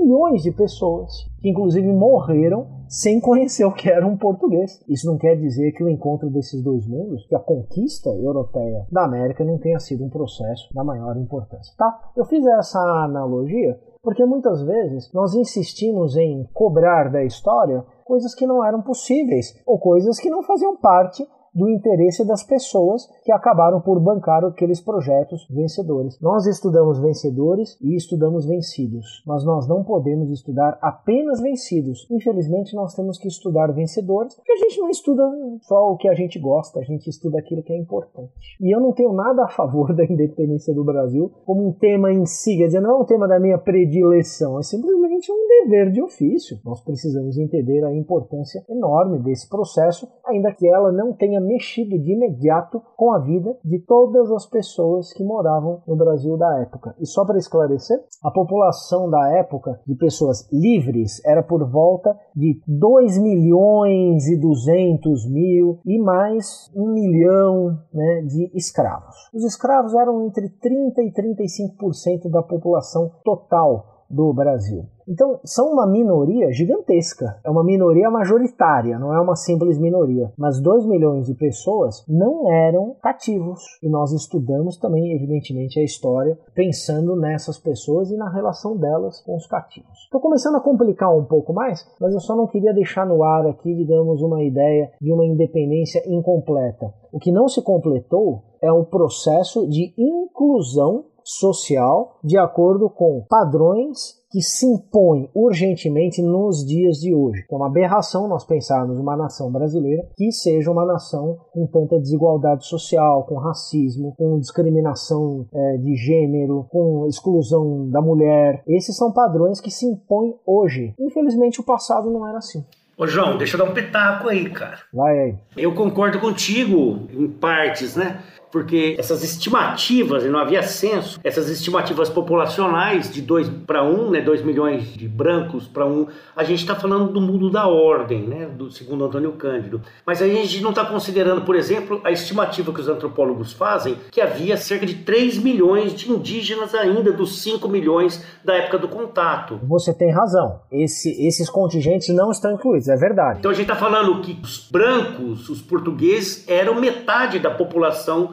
milhões de pessoas, que inclusive morreram sem conhecer o que era um português. Isso não quer dizer que o encontro desses dois mundos, que a conquista europeia da América não tenha sido um processo da maior importância, tá? Eu fiz essa analogia porque muitas vezes nós insistimos em cobrar da história coisas que não eram possíveis ou coisas que não faziam parte do interesse das pessoas que acabaram por bancar aqueles projetos vencedores. Nós estudamos vencedores e estudamos vencidos, mas nós não podemos estudar apenas vencidos. Infelizmente, nós temos que estudar vencedores, porque a gente não estuda só o que a gente gosta, a gente estuda aquilo que é importante. E eu não tenho nada a favor da independência do Brasil como um tema em si, quer dizer, não é um tema da minha predileção, é simplesmente um dever de ofício. Nós precisamos entender a importância enorme desse processo, ainda que ela não tenha mexido de imediato com a vida de todas as pessoas que moravam no Brasil da época. E só para esclarecer, a população da época de pessoas livres era por volta de 2 milhões e 200 mil e mais 1 milhão né, de escravos. Os escravos eram entre 30 e 35% da população total do Brasil. Então, são uma minoria gigantesca. É uma minoria majoritária, não é uma simples minoria. Mas 2 milhões de pessoas não eram cativos. E nós estudamos também, evidentemente, a história pensando nessas pessoas e na relação delas com os cativos. Estou começando a complicar um pouco mais, mas eu só não queria deixar no ar aqui, digamos, uma ideia de uma independência incompleta. O que não se completou é o processo de inclusão social de acordo com padrões que se impõem urgentemente nos dias de hoje. É uma aberração nós pensarmos uma nação brasileira que seja uma nação com tanta desigualdade social, com racismo, com discriminação é, de gênero, com exclusão da mulher. Esses são padrões que se impõem hoje. Infelizmente, o passado não era assim. Ô João, deixa eu dar um pitaco aí, cara. Vai aí. Eu concordo contigo em partes, né? Porque essas estimativas, e não havia censo, essas estimativas populacionais de 2 para 1, né, 2 milhões de brancos para 1, a gente está falando do mundo da ordem, né, do segundo Antônio Cândido. Mas a gente não está considerando, por exemplo, a estimativa que os antropólogos fazem, que havia cerca de 3 milhões de indígenas ainda dos 5 milhões da época do contato. Você tem razão. Esse, esses contingentes não estão incluídos, é verdade. Então a gente está falando que os brancos, os portugueses, eram metade da população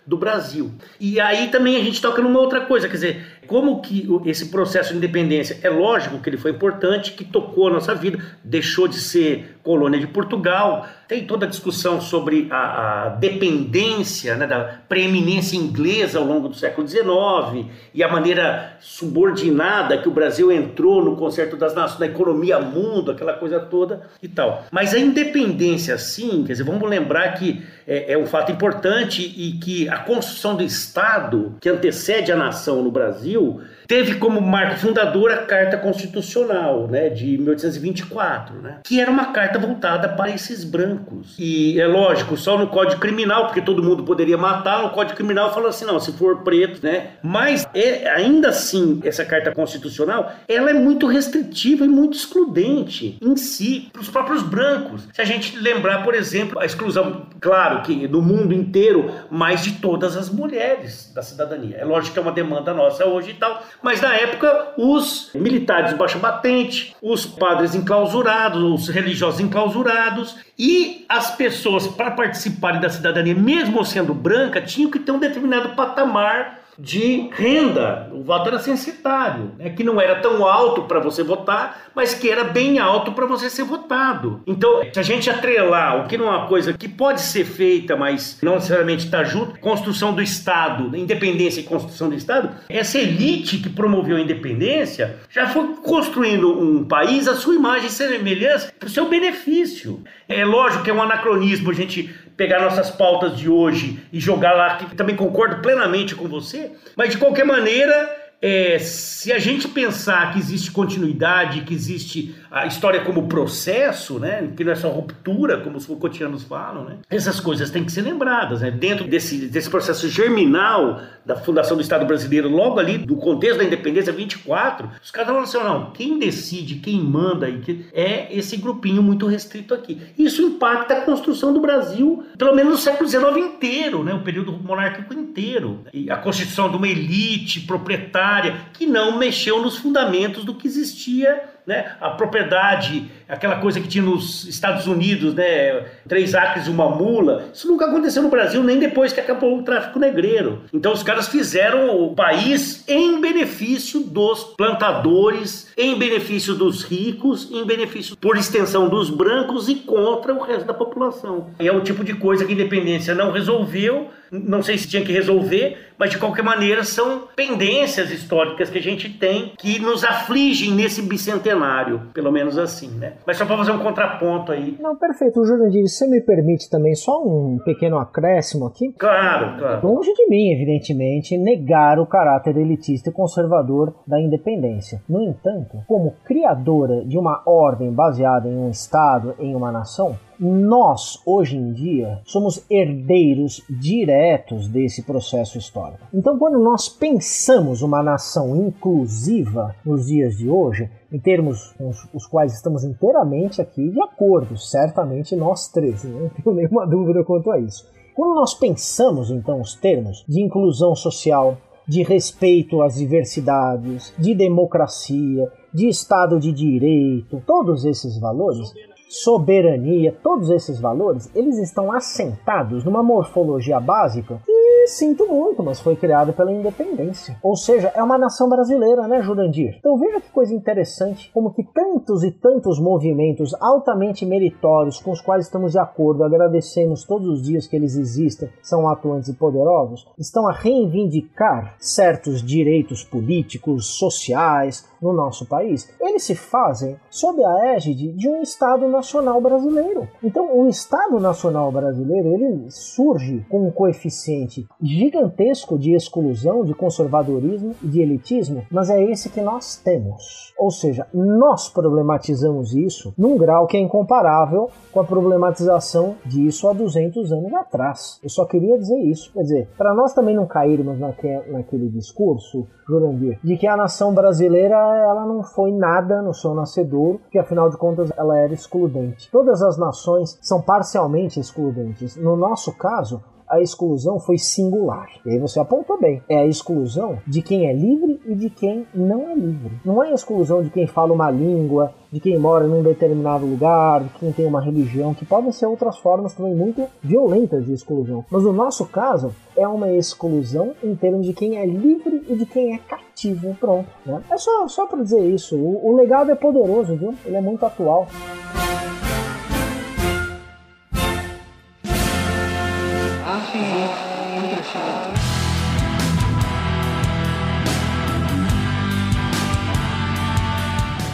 do Brasil. E aí também a gente toca numa outra coisa, quer dizer, como que esse processo de independência é lógico que ele foi importante, que tocou a nossa vida, deixou de ser colônia de Portugal. Tem toda a discussão sobre a, a dependência né, da preeminência inglesa ao longo do século XIX e a maneira subordinada que o Brasil entrou no concerto das nações, na economia mundo, aquela coisa toda e tal. Mas a independência, sim, quer dizer, vamos lembrar que é, é um fato importante e que a construção do Estado que antecede a nação no Brasil teve como marco fundador a Carta Constitucional né, de 1824, né, que era uma carta voltada para esses brancos. E é lógico, só no Código Criminal, porque todo mundo poderia matar, no Código Criminal falou assim, não, se for preto, né? Mas é, ainda assim, essa Carta Constitucional, ela é muito restritiva e muito excludente em si, para os próprios brancos. Se a gente lembrar, por exemplo, a exclusão, claro que no mundo inteiro, mas de todas as mulheres da cidadania. É lógico que é uma demanda nossa hoje e tal, mas na época, os militares de baixa batente, os padres enclausurados, os religiosos enclausurados e as pessoas, para participarem da cidadania, mesmo sendo branca, tinham que ter um determinado patamar de renda. O voto era censitário, né? que não era tão alto para você votar, mas que era bem alto para você ser votado. Então, se a gente atrelar o que não é uma coisa que pode ser feita, mas não necessariamente está junto, construção do Estado, independência e construção do Estado, essa elite que promoveu a independência já foi construindo um país a sua imagem e semelhança para o seu benefício. É lógico que é um anacronismo a gente pegar nossas pautas de hoje e jogar lá, que também concordo plenamente com você, mas de qualquer maneira é, se a gente pensar que existe continuidade, que existe a história como processo, né, que não é só ruptura, como os Foucaultianos falam, né, essas coisas têm que ser lembradas. Né, dentro desse, desse processo germinal da fundação do Estado brasileiro, logo ali do contexto da independência 24, os caras falaram assim: não, quem decide, quem manda é esse grupinho muito restrito aqui. Isso impacta a construção do Brasil, pelo menos no século XIX inteiro, né, o período monárquico inteiro. E a constituição de uma elite proprietária que não mexeu nos fundamentos do que existia né? A propriedade, aquela coisa que tinha nos Estados Unidos, né? Três acres e uma mula. Isso nunca aconteceu no Brasil, nem depois que acabou o tráfico negreiro. Então os caras fizeram o país em benefício dos plantadores, em benefício dos ricos, em benefício, por extensão, dos brancos e contra o resto da população. E é o tipo de coisa que a independência não resolveu, não sei se tinha que resolver, mas de qualquer maneira são pendências históricas que a gente tem que nos afligem nesse bicentenário centenário, pelo menos assim, né? Mas só para fazer um contraponto aí. Não, perfeito. Jurandir, você me permite também só um pequeno acréscimo aqui? Claro, claro. Longe de mim, evidentemente, negar o caráter elitista e conservador da independência. No entanto, como criadora de uma ordem baseada em um Estado, em uma nação, nós, hoje em dia, somos herdeiros diretos desse processo histórico. Então, quando nós pensamos uma nação inclusiva nos dias de hoje, em termos com os quais estamos inteiramente aqui de acordo, certamente nós três, não tenho nenhuma dúvida quanto a isso. Quando nós pensamos então os termos de inclusão social, de respeito às diversidades, de democracia, de Estado de Direito, todos esses valores, soberania, todos esses valores, eles estão assentados numa morfologia básica e sinto muito, mas foi criada pela independência. Ou seja, é uma nação brasileira, né, Jurandir? Então veja que coisa interessante, como que tantos e tantos movimentos altamente meritórios com os quais estamos de acordo, agradecemos todos os dias que eles existem, são atuantes e poderosos, estão a reivindicar certos direitos políticos, sociais no nosso país. Eles se fazem sob a égide de um Estado nacional Brasileiro. Então, o Estado Nacional Brasileiro ele surge com um coeficiente gigantesco de exclusão, de conservadorismo e de elitismo, mas é esse que nós temos. Ou seja, nós problematizamos isso num grau que é incomparável com a problematização disso há 200 anos atrás. Eu só queria dizer isso. Quer dizer, para nós também não cairmos naquele, naquele discurso, Jurandir, de que a nação brasileira ela não foi nada no seu nascedor, que afinal de contas ela era excludente. Todas as nações são parcialmente excludentes. No nosso caso, a exclusão foi singular. E aí você apontou bem. É a exclusão de quem é livre e de quem não é livre. Não é a exclusão de quem fala uma língua, de quem mora num determinado lugar, de quem tem uma religião, que podem ser outras formas também muito violentas de exclusão. Mas no nosso caso, é uma exclusão em termos de quem é livre e de quem é cativo. Pronto. Né? É só, só para dizer isso. O, o legado é poderoso, viu? Ele é muito atual.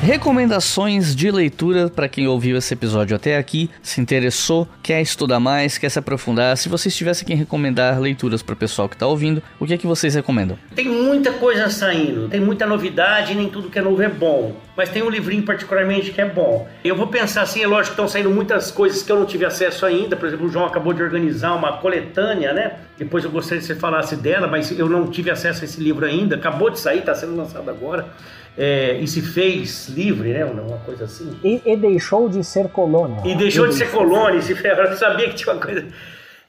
Recomendações de leitura para quem ouviu esse episódio até aqui, se interessou, quer estudar mais, quer se aprofundar. Se vocês tivessem que recomendar leituras para o pessoal que está ouvindo, o que é que vocês recomendam? Tem muita coisa saindo, tem muita novidade, nem tudo que é novo é bom. Mas tem um livrinho particularmente que é bom. Eu vou pensar assim, é lógico que estão saindo muitas coisas que eu não tive acesso ainda. Por exemplo, o João acabou de organizar uma coletânea, né? Depois eu gostaria que você falasse dela, mas eu não tive acesso a esse livro ainda. Acabou de sair, está sendo lançado agora é, e se fez livre, né? Uma coisa assim. E, e deixou de ser colônia. E deixou de ser colônia, se eu sabia que tinha uma coisa.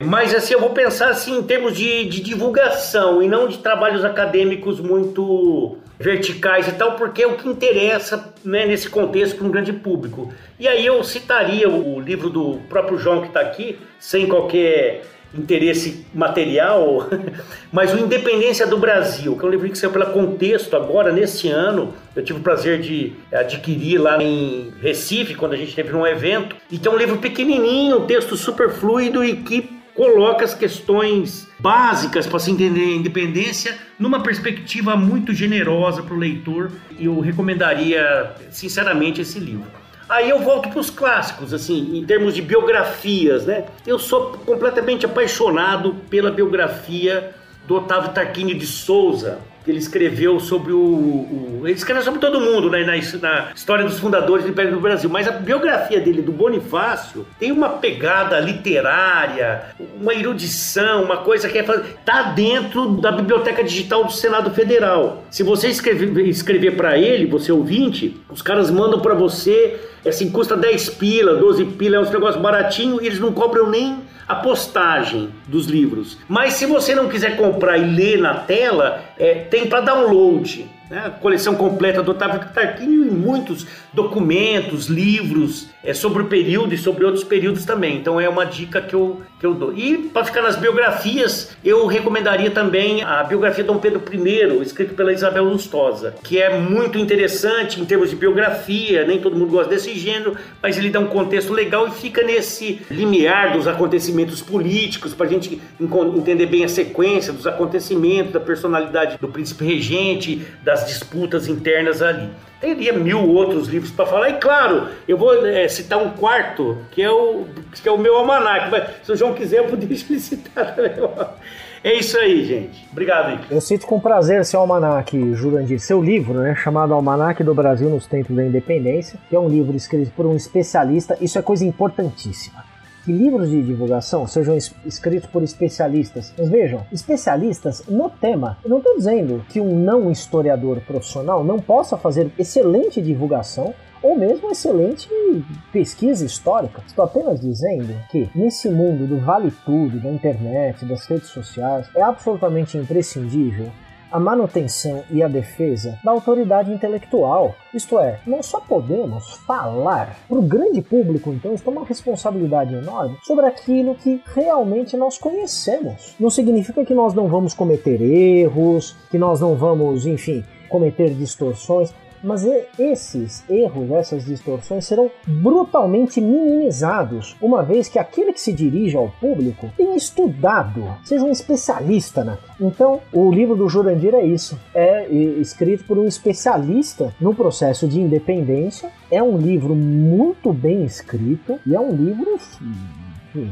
Mas assim, eu vou pensar assim em termos de, de divulgação e não de trabalhos acadêmicos muito verticais e tal, porque é o que interessa né, nesse contexto para um grande público. E aí eu citaria o livro do próprio João que está aqui, sem qualquer interesse material, mas o Independência do Brasil, que é um livro que saiu pela Contexto agora, nesse ano. Eu tive o prazer de adquirir lá em Recife, quando a gente teve um evento. E que é um livro pequenininho, um texto super fluido e que coloca as questões básicas para se entender a independência numa perspectiva muito generosa para o leitor. E eu recomendaria, sinceramente, esse livro. Aí eu volto para os clássicos, assim, em termos de biografias, né? Eu sou completamente apaixonado pela biografia do Otávio Tarquini de Souza, ele escreveu sobre o, o, Ele escreveu sobre todo mundo, né, na, na, história dos fundadores do Império do Brasil. Mas a biografia dele, do Bonifácio, tem uma pegada literária, uma erudição, uma coisa que é. tá dentro da biblioteca digital do Senado Federal. Se você escrever, escrever para ele, você ouvinte, os caras mandam para você, assim, custa 10 pila, 12 pila, é um negócio baratinho e eles não cobram nem a postagem dos livros. Mas se você não quiser comprar e ler na tela, é, tem para download. Né? A coleção completa do Otávio Tarquínio e muitos documentos, livros é, sobre o período e sobre outros períodos também. Então é uma dica que eu, que eu dou. E para ficar nas biografias, eu recomendaria também a biografia Dom Pedro I, escrita pela Isabel Lustosa, que é muito interessante em termos de biografia, nem todo mundo gosta desse gênero, mas ele dá um contexto legal e fica nesse limiar dos acontecimentos políticos, para a gente entender bem a sequência dos acontecimentos, da personalidade do príncipe regente, das disputas internas ali. Teria mil outros livros para falar, e claro, eu vou é, citar um quarto, que é o, que é o meu almanac, mas se o João quiser, eu podia citar também. É isso aí, gente. Obrigado, Ike. Eu cito com prazer seu almanac, Jurandir, seu livro, né, chamado Almanac do Brasil nos Tempos da Independência, que é um livro escrito por um especialista. Isso é coisa importantíssima que livros de divulgação sejam escritos por especialistas. Mas vejam, especialistas no tema. Eu não estou dizendo que um não historiador profissional não possa fazer excelente divulgação ou mesmo excelente pesquisa histórica. Estou apenas dizendo que nesse mundo do vale tudo, da internet, das redes sociais, é absolutamente imprescindível a manutenção e a defesa da autoridade intelectual. Isto é, não só podemos falar para o grande público, então, isso é uma responsabilidade enorme sobre aquilo que realmente nós conhecemos. Não significa que nós não vamos cometer erros, que nós não vamos, enfim, cometer distorções. Mas esses erros, essas distorções serão brutalmente minimizados, uma vez que aquele que se dirige ao público tem estudado, seja um especialista na. Então, o livro do Jurandir é isso. É escrito por um especialista no processo de independência. É um livro muito bem escrito e é um livro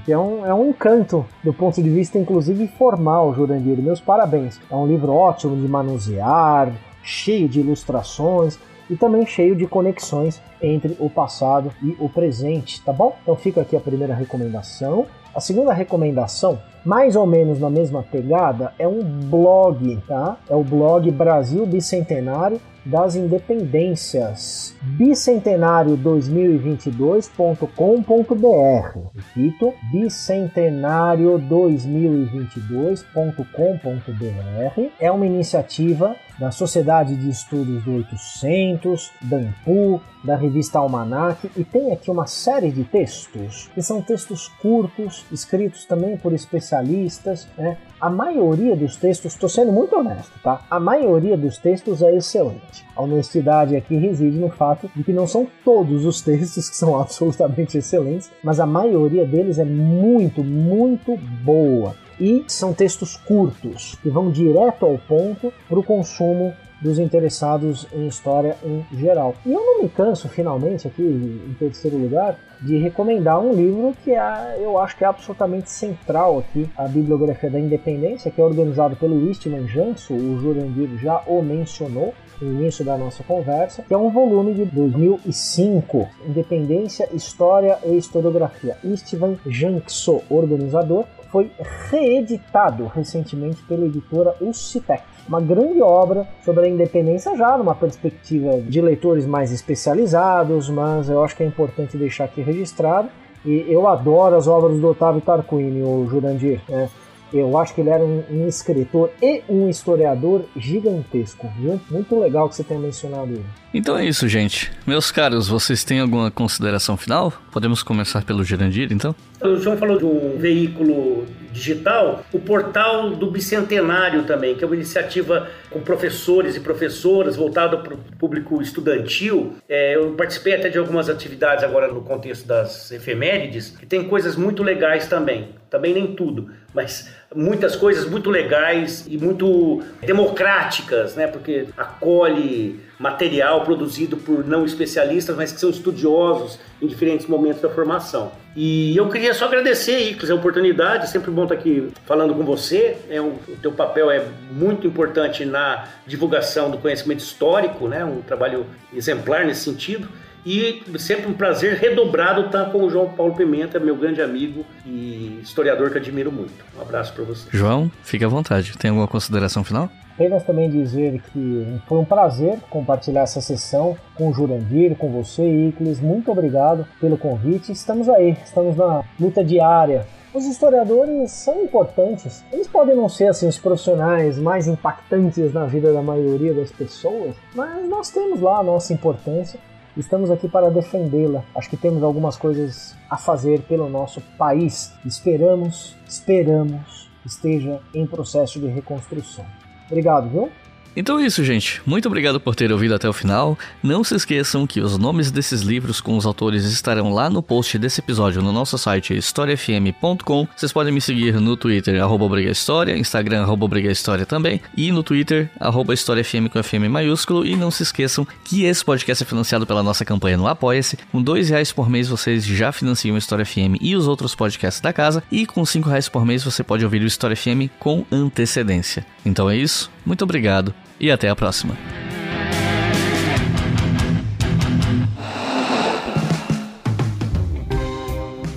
é um, é um encanto do ponto de vista, inclusive, formal, Jurandir. Meus parabéns. É um livro ótimo de manusear, cheio de ilustrações e também cheio de conexões entre o passado e o presente, tá bom? Então fica aqui a primeira recomendação. A segunda recomendação, mais ou menos na mesma pegada, é um blog, tá? É o blog Brasil Bicentenário das Independências, bicentenário2022.com.br. Repito, bicentenário2022.com.br é uma iniciativa da Sociedade de Estudos do 800, da AMPU, da revista Almanac, e tem aqui uma série de textos, que são textos curtos, escritos também por especialistas. Né? A maioria dos textos, estou sendo muito honesto, tá? A maioria dos textos é excelente. A honestidade aqui reside no fato de que não são todos os textos que são absolutamente excelentes, mas a maioria deles é muito, muito boa e são textos curtos que vão direto ao ponto para o consumo dos interessados em história em geral. E eu não me canso, finalmente, aqui em terceiro lugar, de recomendar um livro que é, eu acho que é absolutamente central aqui, a Bibliografia da Independência, que é organizado pelo Istvan Janso, o Jurandir já o mencionou no início da nossa conversa, que é um volume de 2005, Independência, História e Historiografia. Istvan Jankso, organizador, foi reeditado recentemente pela editora Ucitec. Uma grande obra sobre a independência já numa perspectiva de leitores mais especializados, mas eu acho que é importante deixar aqui registrado. E eu adoro as obras do Otávio Tarquini, o Jurandir. Né? Eu acho que ele era um, um escritor e um historiador gigantesco, viu? Muito legal que você tenha mencionado ele. Então é isso, gente. Meus caros, vocês têm alguma consideração final? Podemos começar pelo Gerandir, então? O João falou de um veículo digital, o portal do Bicentenário também, que é uma iniciativa com professores e professoras voltada para o público estudantil. É, eu participei até de algumas atividades agora no contexto das efemérides, que tem coisas muito legais também. Também nem tudo, mas muitas coisas muito legais e muito democráticas, né? Porque acolhe material produzido por não especialistas, mas que são estudiosos em diferentes momentos da formação. E eu queria só agradecer, Icles, a oportunidade, é sempre bom estar aqui falando com você. É um, o teu papel é muito importante na divulgação do conhecimento histórico, né? um trabalho exemplar nesse sentido. E sempre um prazer redobrado estar com o João Paulo Pimenta, meu grande amigo e historiador que admiro muito. Um abraço para você. João, fique à vontade. Tem alguma consideração final? Apenas também dizer que foi um prazer compartilhar essa sessão com o Jurandir, com você, Iclis. Muito obrigado pelo convite. Estamos aí, estamos na luta diária os historiadores são importantes. Eles podem não ser assim os profissionais mais impactantes na vida da maioria das pessoas, mas nós temos lá a nossa importância Estamos aqui para defendê-la. Acho que temos algumas coisas a fazer pelo nosso país. Esperamos, esperamos esteja em processo de reconstrução. Obrigado, viu? Então é isso, gente. Muito obrigado por ter ouvido até o final. Não se esqueçam que os nomes desses livros com os autores estarão lá no post desse episódio no nosso site historiafm.com. Vocês podem me seguir no Twitter, arroba História, Instagram, arroba História também, e no Twitter, arroba HistóriaFM com FM maiúsculo. E não se esqueçam que esse podcast é financiado pela nossa campanha no Apoia-se. Com dois reais por mês vocês já financiam o História FM e os outros podcasts da casa. E com cinco reais por mês você pode ouvir o História FM com antecedência. Então é isso. Muito obrigado e até a próxima.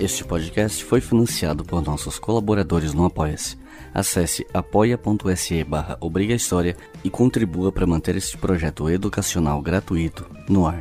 Este podcast foi financiado por nossos colaboradores no Apoia-se. Acesse apoia.se barra e contribua para manter este projeto educacional gratuito no ar.